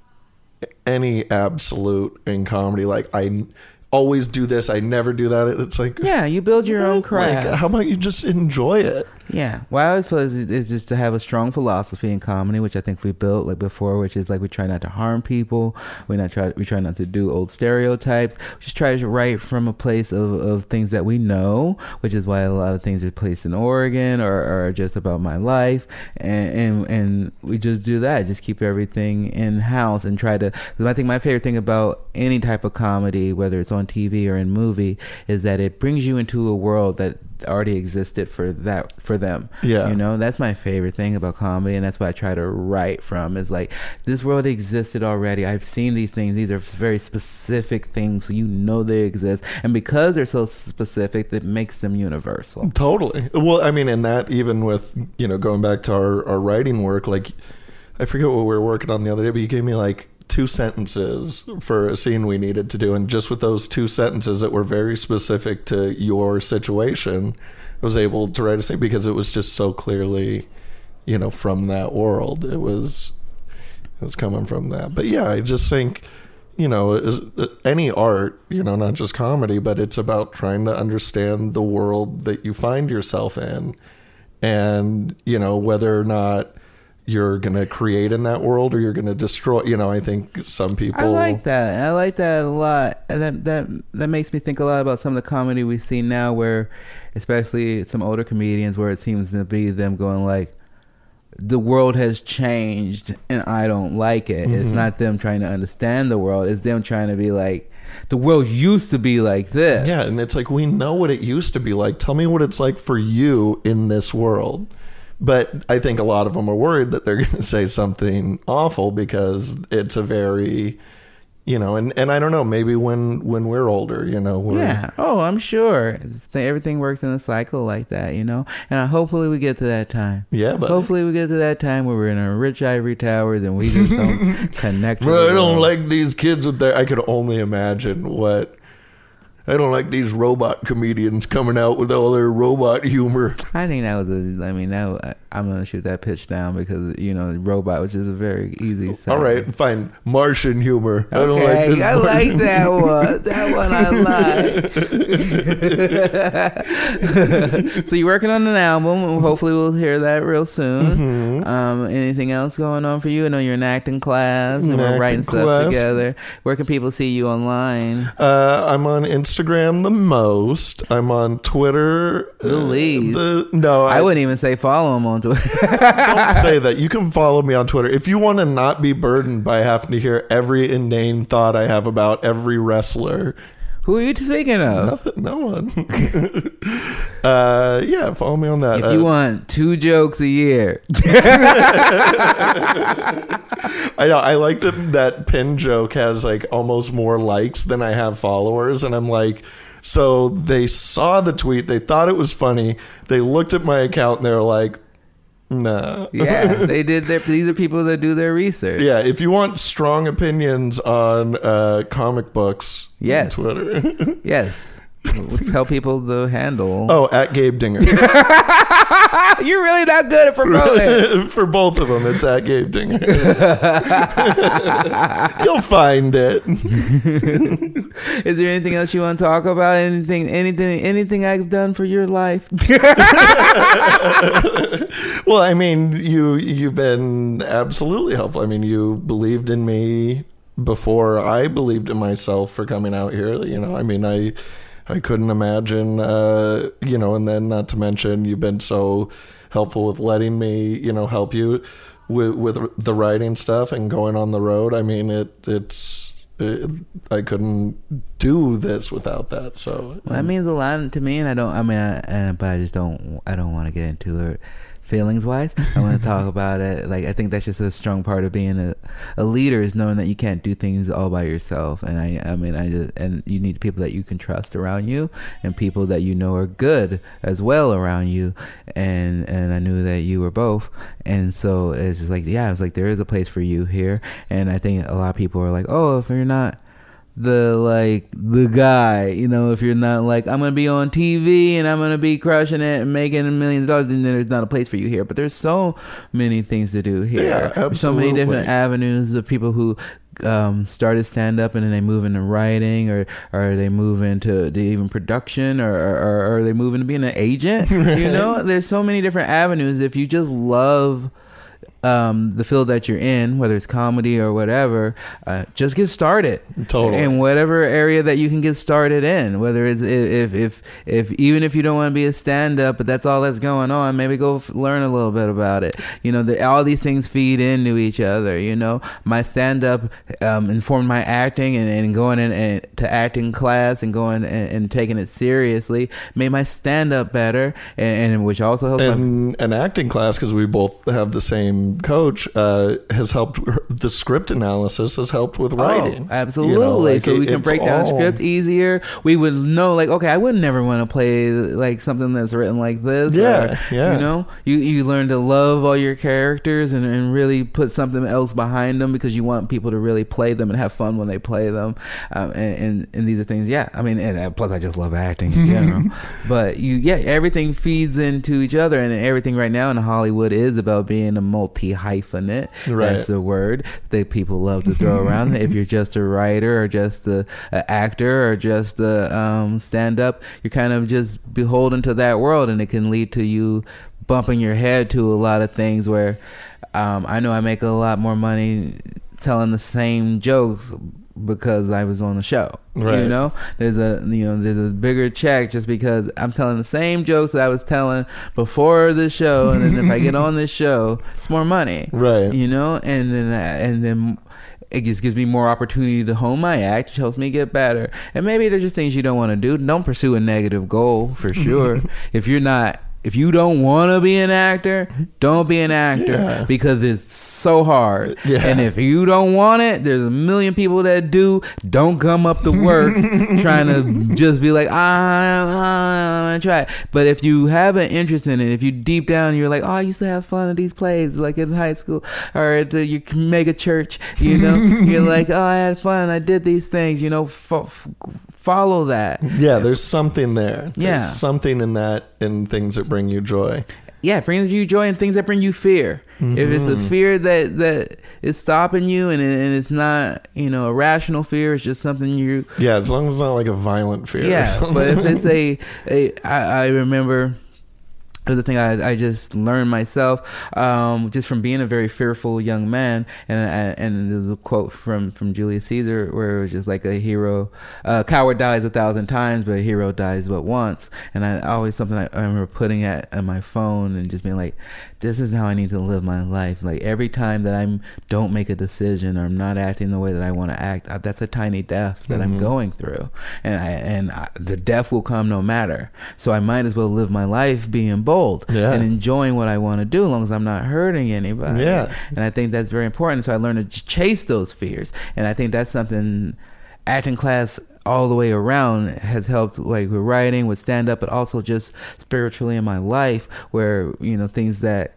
Speaker 3: any absolute in comedy like I always do this, I never do that. It's like
Speaker 1: Yeah, you build your own
Speaker 3: like,
Speaker 1: craft.
Speaker 3: how about you just enjoy it?
Speaker 1: Yeah. What I always feel is, is just to have a strong philosophy in comedy, which I think we built like before, which is like we try not to harm people. We not try we try not to do old stereotypes. We just try to write from a place of, of things that we know, which is why a lot of things are placed in Oregon or, are just about my life. And, and and we just do that. Just keep everything in house and try to because I think my favorite thing about any type of comedy, whether it's on TV or in movie, is that it brings you into a world that already existed for that for them.
Speaker 3: Yeah.
Speaker 1: You know, that's my favorite thing about comedy and that's what I try to write from is like this world existed already. I've seen these things. These are very specific things so you know they exist. And because they're so specific that makes them universal.
Speaker 3: Totally. Well, I mean, and that even with you know going back to our our writing work, like I forget what we were working on the other day, but you gave me like two sentences for a scene we needed to do, and just with those two sentences that were very specific to your situation, I was able to write a scene because it was just so clearly, you know, from that world. It was it was coming from that. But yeah, I just think you know is, uh, any art you know not just comedy but it's about trying to understand the world that you find yourself in and you know whether or not you're going to create in that world or you're going to destroy you know i think some people
Speaker 1: I like that. I like that a lot. And that that that makes me think a lot about some of the comedy we see now, where, especially some older comedians, where it seems to be them going like, "The world has changed, and I don't like it." It's
Speaker 3: Mhm.
Speaker 1: not them trying to understand the world; it's them trying to be like, "The world used to be like this."
Speaker 3: yeah and it's like we know what it used to be like tell me what it's like for you in this world but i think a lot of them are worried that they're going to say something awful because it's a very you know, and and I don't know, maybe when when we're older, you know, we're,
Speaker 1: Yeah. Oh, I'm sure. Everything works in a cycle like that, you know. And uh, hopefully we get to that time.
Speaker 3: yeah, but
Speaker 1: Hopefully we get to that time where we're in our rich ivory towers and we just don't connect.
Speaker 3: Bro, I don't like these kids with their. I could only imagine what. I don't like these robot comedians coming out with all their robot humor.
Speaker 1: I think that was a. I mean, that I'm gonna shoot that pitch down because you know, robot, which is a very easy.
Speaker 3: All
Speaker 1: sound.
Speaker 3: right, fine. Martian humor. I don't
Speaker 1: Okay,
Speaker 3: like this.
Speaker 1: I like that one. That one I like. so you're working on an album. And hopefully, we'll hear that real soon.
Speaker 3: Mm-hmm.
Speaker 1: Um, anything else going on for you? I know you're in acting class and we're writing stuff together. Where can people see you online?
Speaker 3: Uh, I'm on Instagram the most. I'm on Twitter.
Speaker 1: The
Speaker 3: uh,
Speaker 1: least.
Speaker 3: the- no,
Speaker 1: I,
Speaker 3: I,
Speaker 1: wouldn't even say follow him on
Speaker 3: Don't say that. You can follow me on Twitter if you want to not be burdened by having to hear every inane thought I have about every wrestler.
Speaker 1: Who are you speaking of?
Speaker 3: Nothing. No one. uh, yeah, follow me on that.
Speaker 1: If
Speaker 3: Uh,
Speaker 1: you want two jokes a year,
Speaker 3: I know. I like that that pin joke has like almost more likes than I have followers, and I'm like, so they saw the tweet, they thought it was funny, they looked at my account, and they're like, nah.
Speaker 1: yeah, they did their. These are people that do their research.
Speaker 3: yeah. If you want strong opinions on uh, comic books,
Speaker 1: Yes.
Speaker 3: on Twitter.
Speaker 1: Yes. Tell people the handle.
Speaker 3: oh, at Gabe Dinger.
Speaker 1: You're really not good at promoting.
Speaker 3: For both of them, it's at Gabe Dinger. You'll find it.
Speaker 1: Is there anything else you want to talk about? Anything, anything, anything I've done for your life?
Speaker 3: Well, I mean, you you've been absolutely helpful. I mean, you believed in me before I believed in myself for coming out here. You know, I mean, I I couldn't imagine. Uh, you know, and then not to mention, you've been so helpful with letting me, you know, help you with with the writing stuff and going on the road. I mean, it it's. It, I couldn't do this without that. So
Speaker 1: Well, that means a lot to me, and I don't. I mean, I, uh, but I just don't. I don't want to get into it feelings wise. I want to talk about it. Like I think that's just a strong part of being a, a leader is knowing that you can't do things all by yourself. And I, I mean, I just and you need people that you can trust around you, and people that you know are good as well around you. And and I knew that you were both. And so it's just like yeah, it's like there is a place for you here. And I think a lot of people are like, oh, if you're not the like the guy you know if you're not like i'm gonna be on tv and i'm gonna be crushing it and making millions of dollars then there's not a place for you here. But there's so many things to do here.
Speaker 3: Yeah,
Speaker 1: There's so many different avenues of people who um, started stand up and then they move into writing or or they move into to even production or, or or they move into being an agent. You know there's so many different avenues. If you just love um, the field that you're in, whether it's comedy or whatever, uh, just get started.
Speaker 3: Totally.
Speaker 1: In whatever area that you can get started in, whether it's if if if even if you don't want to be a stand up, but that's all that's going on, maybe go f- learn a little bit about it. You know, the, all these things feed into each other. You know, my stand up um, informed my acting, and, and going in and, to acting class and going and, and taking it seriously made my stand up better, and, and which also helped my
Speaker 3: and an acting class because we both have the same coach uh, has helped the script analysis has helped with writing
Speaker 1: Oh, absolutely.
Speaker 3: You know, like,
Speaker 1: so we can break down
Speaker 3: all-
Speaker 1: script easier. We would know, like, okay, I would never want to play like something that's written like this.
Speaker 3: Yeah,
Speaker 1: or,
Speaker 3: yeah.
Speaker 1: You know, you you learn to love all your characters and, and really put something else behind them because you want people to really play them and have fun when they play them. Um, and, and and these are things, yeah. I mean, and uh, plus I just love acting in general. but you, yeah, everything feeds into each other, and everything right now in Hollywood is about being a multi hyphenate.
Speaker 3: Right.
Speaker 1: That's the word that people love to throw around. if you're just a writer or just a, a actor or just a um, stand up, you're kind of just beholden to that world, and it can lead to you bumping your head to a lot of things. Where um, I know I make a lot more money telling the same jokes because I was on the show. You know, there's a you know there's a bigger check just because I'm telling the same jokes that I was telling before the show, and then if I get on this show, it's more money
Speaker 3: right.
Speaker 1: you know? And then and then it just gives me more opportunity to hone my act which helps me get better. And maybe there's just things you don't want to do. Don't pursue a negative goal for sure. If you're not if you don't want to be an actor, don't be an actor
Speaker 3: Yeah.
Speaker 1: because it's so hard.
Speaker 3: Yeah.
Speaker 1: And if you don't want it, there's a million people that do. Don't come up the works trying to just be like, I, I, I try. it." But if you have an interest in it, if you deep down you're like, oh, I used to have fun at these plays, like in high school or at the your mega church, you know, you're like, oh, I had fun, I did these things, you know, fo- f- follow that.
Speaker 3: Yeah, there's something there. There's
Speaker 1: Yeah.
Speaker 3: something in that in things that bring you joy.
Speaker 1: yeah, it brings you joy and things that bring you fear. If it's a mm-hmm. fear that that is stopping you and, it- and it's not you know a rational fear, it's just something you
Speaker 3: Yeah, as long as it's not like a violent fear. or
Speaker 1: yeah.
Speaker 3: something.
Speaker 1: But if it's a, a I, I remember. The thing I, I just learned myself, um, just from being a very fearful young man, and and there's a quote from from Julius Caesar where it was just like a hero, a coward dies a thousand times, but a hero dies but once. And I always something I, I remember putting at on my phone and just being like, this is how I need to live my life. Like every time that I'm don't make a decision or I'm not acting the way that I want to act, that's a tiny death that I'm mm-hmm. going through, and I, and I, the death will come no matter. So I might as well live my life being bold
Speaker 3: Yeah.
Speaker 1: and enjoying what I want to do, as long as I'm not hurting anybody.
Speaker 3: Yeah.
Speaker 1: and I think that's very important. So I learned to chase those fears, and I think that's something acting class all the way around has helped like with writing with stand up but also just spiritually in my life where you know things that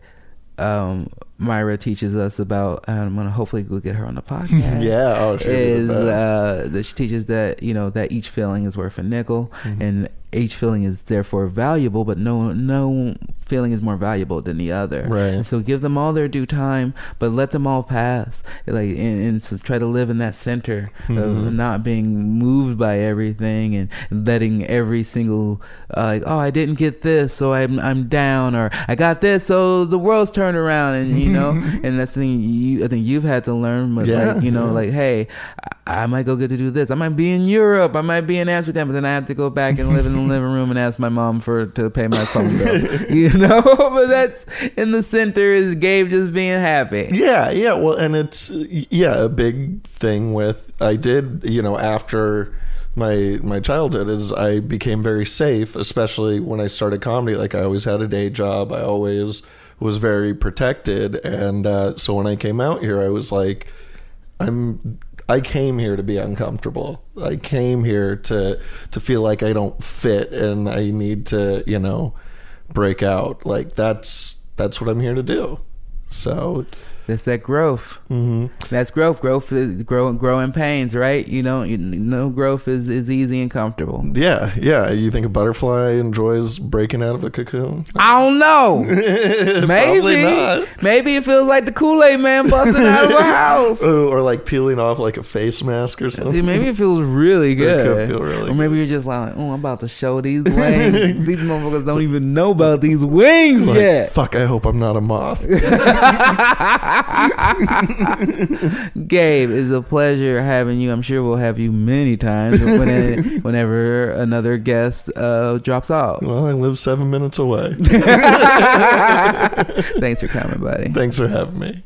Speaker 1: um myra teaches us about and i'm gonna hopefully we'll get her on the podcast
Speaker 3: yeah, oh shit.
Speaker 1: is
Speaker 3: uh,
Speaker 1: that she teaches that you know that each feeling is worth a nickel
Speaker 3: Mm-hmm.
Speaker 1: and each feeling is therefore valuable but no no feeling is more valuable than the other
Speaker 3: Right.
Speaker 1: and so give them all their due time but let them all pass like and, and so try to live in that center of
Speaker 3: Mm-hmm.
Speaker 1: not being moved by everything and letting every single uh, like oh i didn't get this so i'm i'm down or i got this so the world's turned around and you know and that's the thing you i think you've had to learn but
Speaker 3: Yeah,
Speaker 1: like you know
Speaker 3: yeah.
Speaker 1: like hey I, I might go get to do this i might be in europe i might be in amsterdam but then i have to go back and live in the living room and ask my mom for to pay my phone bill you know but that's in the center is gabe just being happy
Speaker 3: Yeah, yeah. Well, and it's yeah a big thing with I did you know after my my childhood is I became very safe, especially when I started comedy. Like I always had a day job. I always was very protected, and uh, so when I came out here, I was like, I'm. I came here to be uncomfortable. I came here to to feel like I don't fit and I need to, you know, break out. Like that's that's what I'm here to do. So
Speaker 1: that's that growth
Speaker 3: hmm
Speaker 1: That's growth. Growth is grow, growing pains, right? You know, you, no growth is, is easy and comfortable.
Speaker 3: Yeah, yeah. You think a butterfly enjoys breaking out of a cocoon?
Speaker 1: I don't know. Maybe, maybe it feels like the Kool Aid Man busting out of a house.
Speaker 3: Oh, or like peeling off like a face mask or
Speaker 1: See,
Speaker 3: something.
Speaker 1: maybe it feels really
Speaker 3: It
Speaker 1: good.
Speaker 3: could feel really
Speaker 1: or maybe you're just like, oh, I'm about to show these wings. these motherfuckers don't even know about these wings
Speaker 3: Like,
Speaker 1: yet.
Speaker 3: Fuck, I hope I'm not a moth.
Speaker 1: Gabe, it's a pleasure having you. I'm sure we'll have you many times when, whenever another guest uh, drops off.
Speaker 3: well, I live seven minutes away.
Speaker 1: Thanks for coming, buddy.
Speaker 3: Thanks for having me.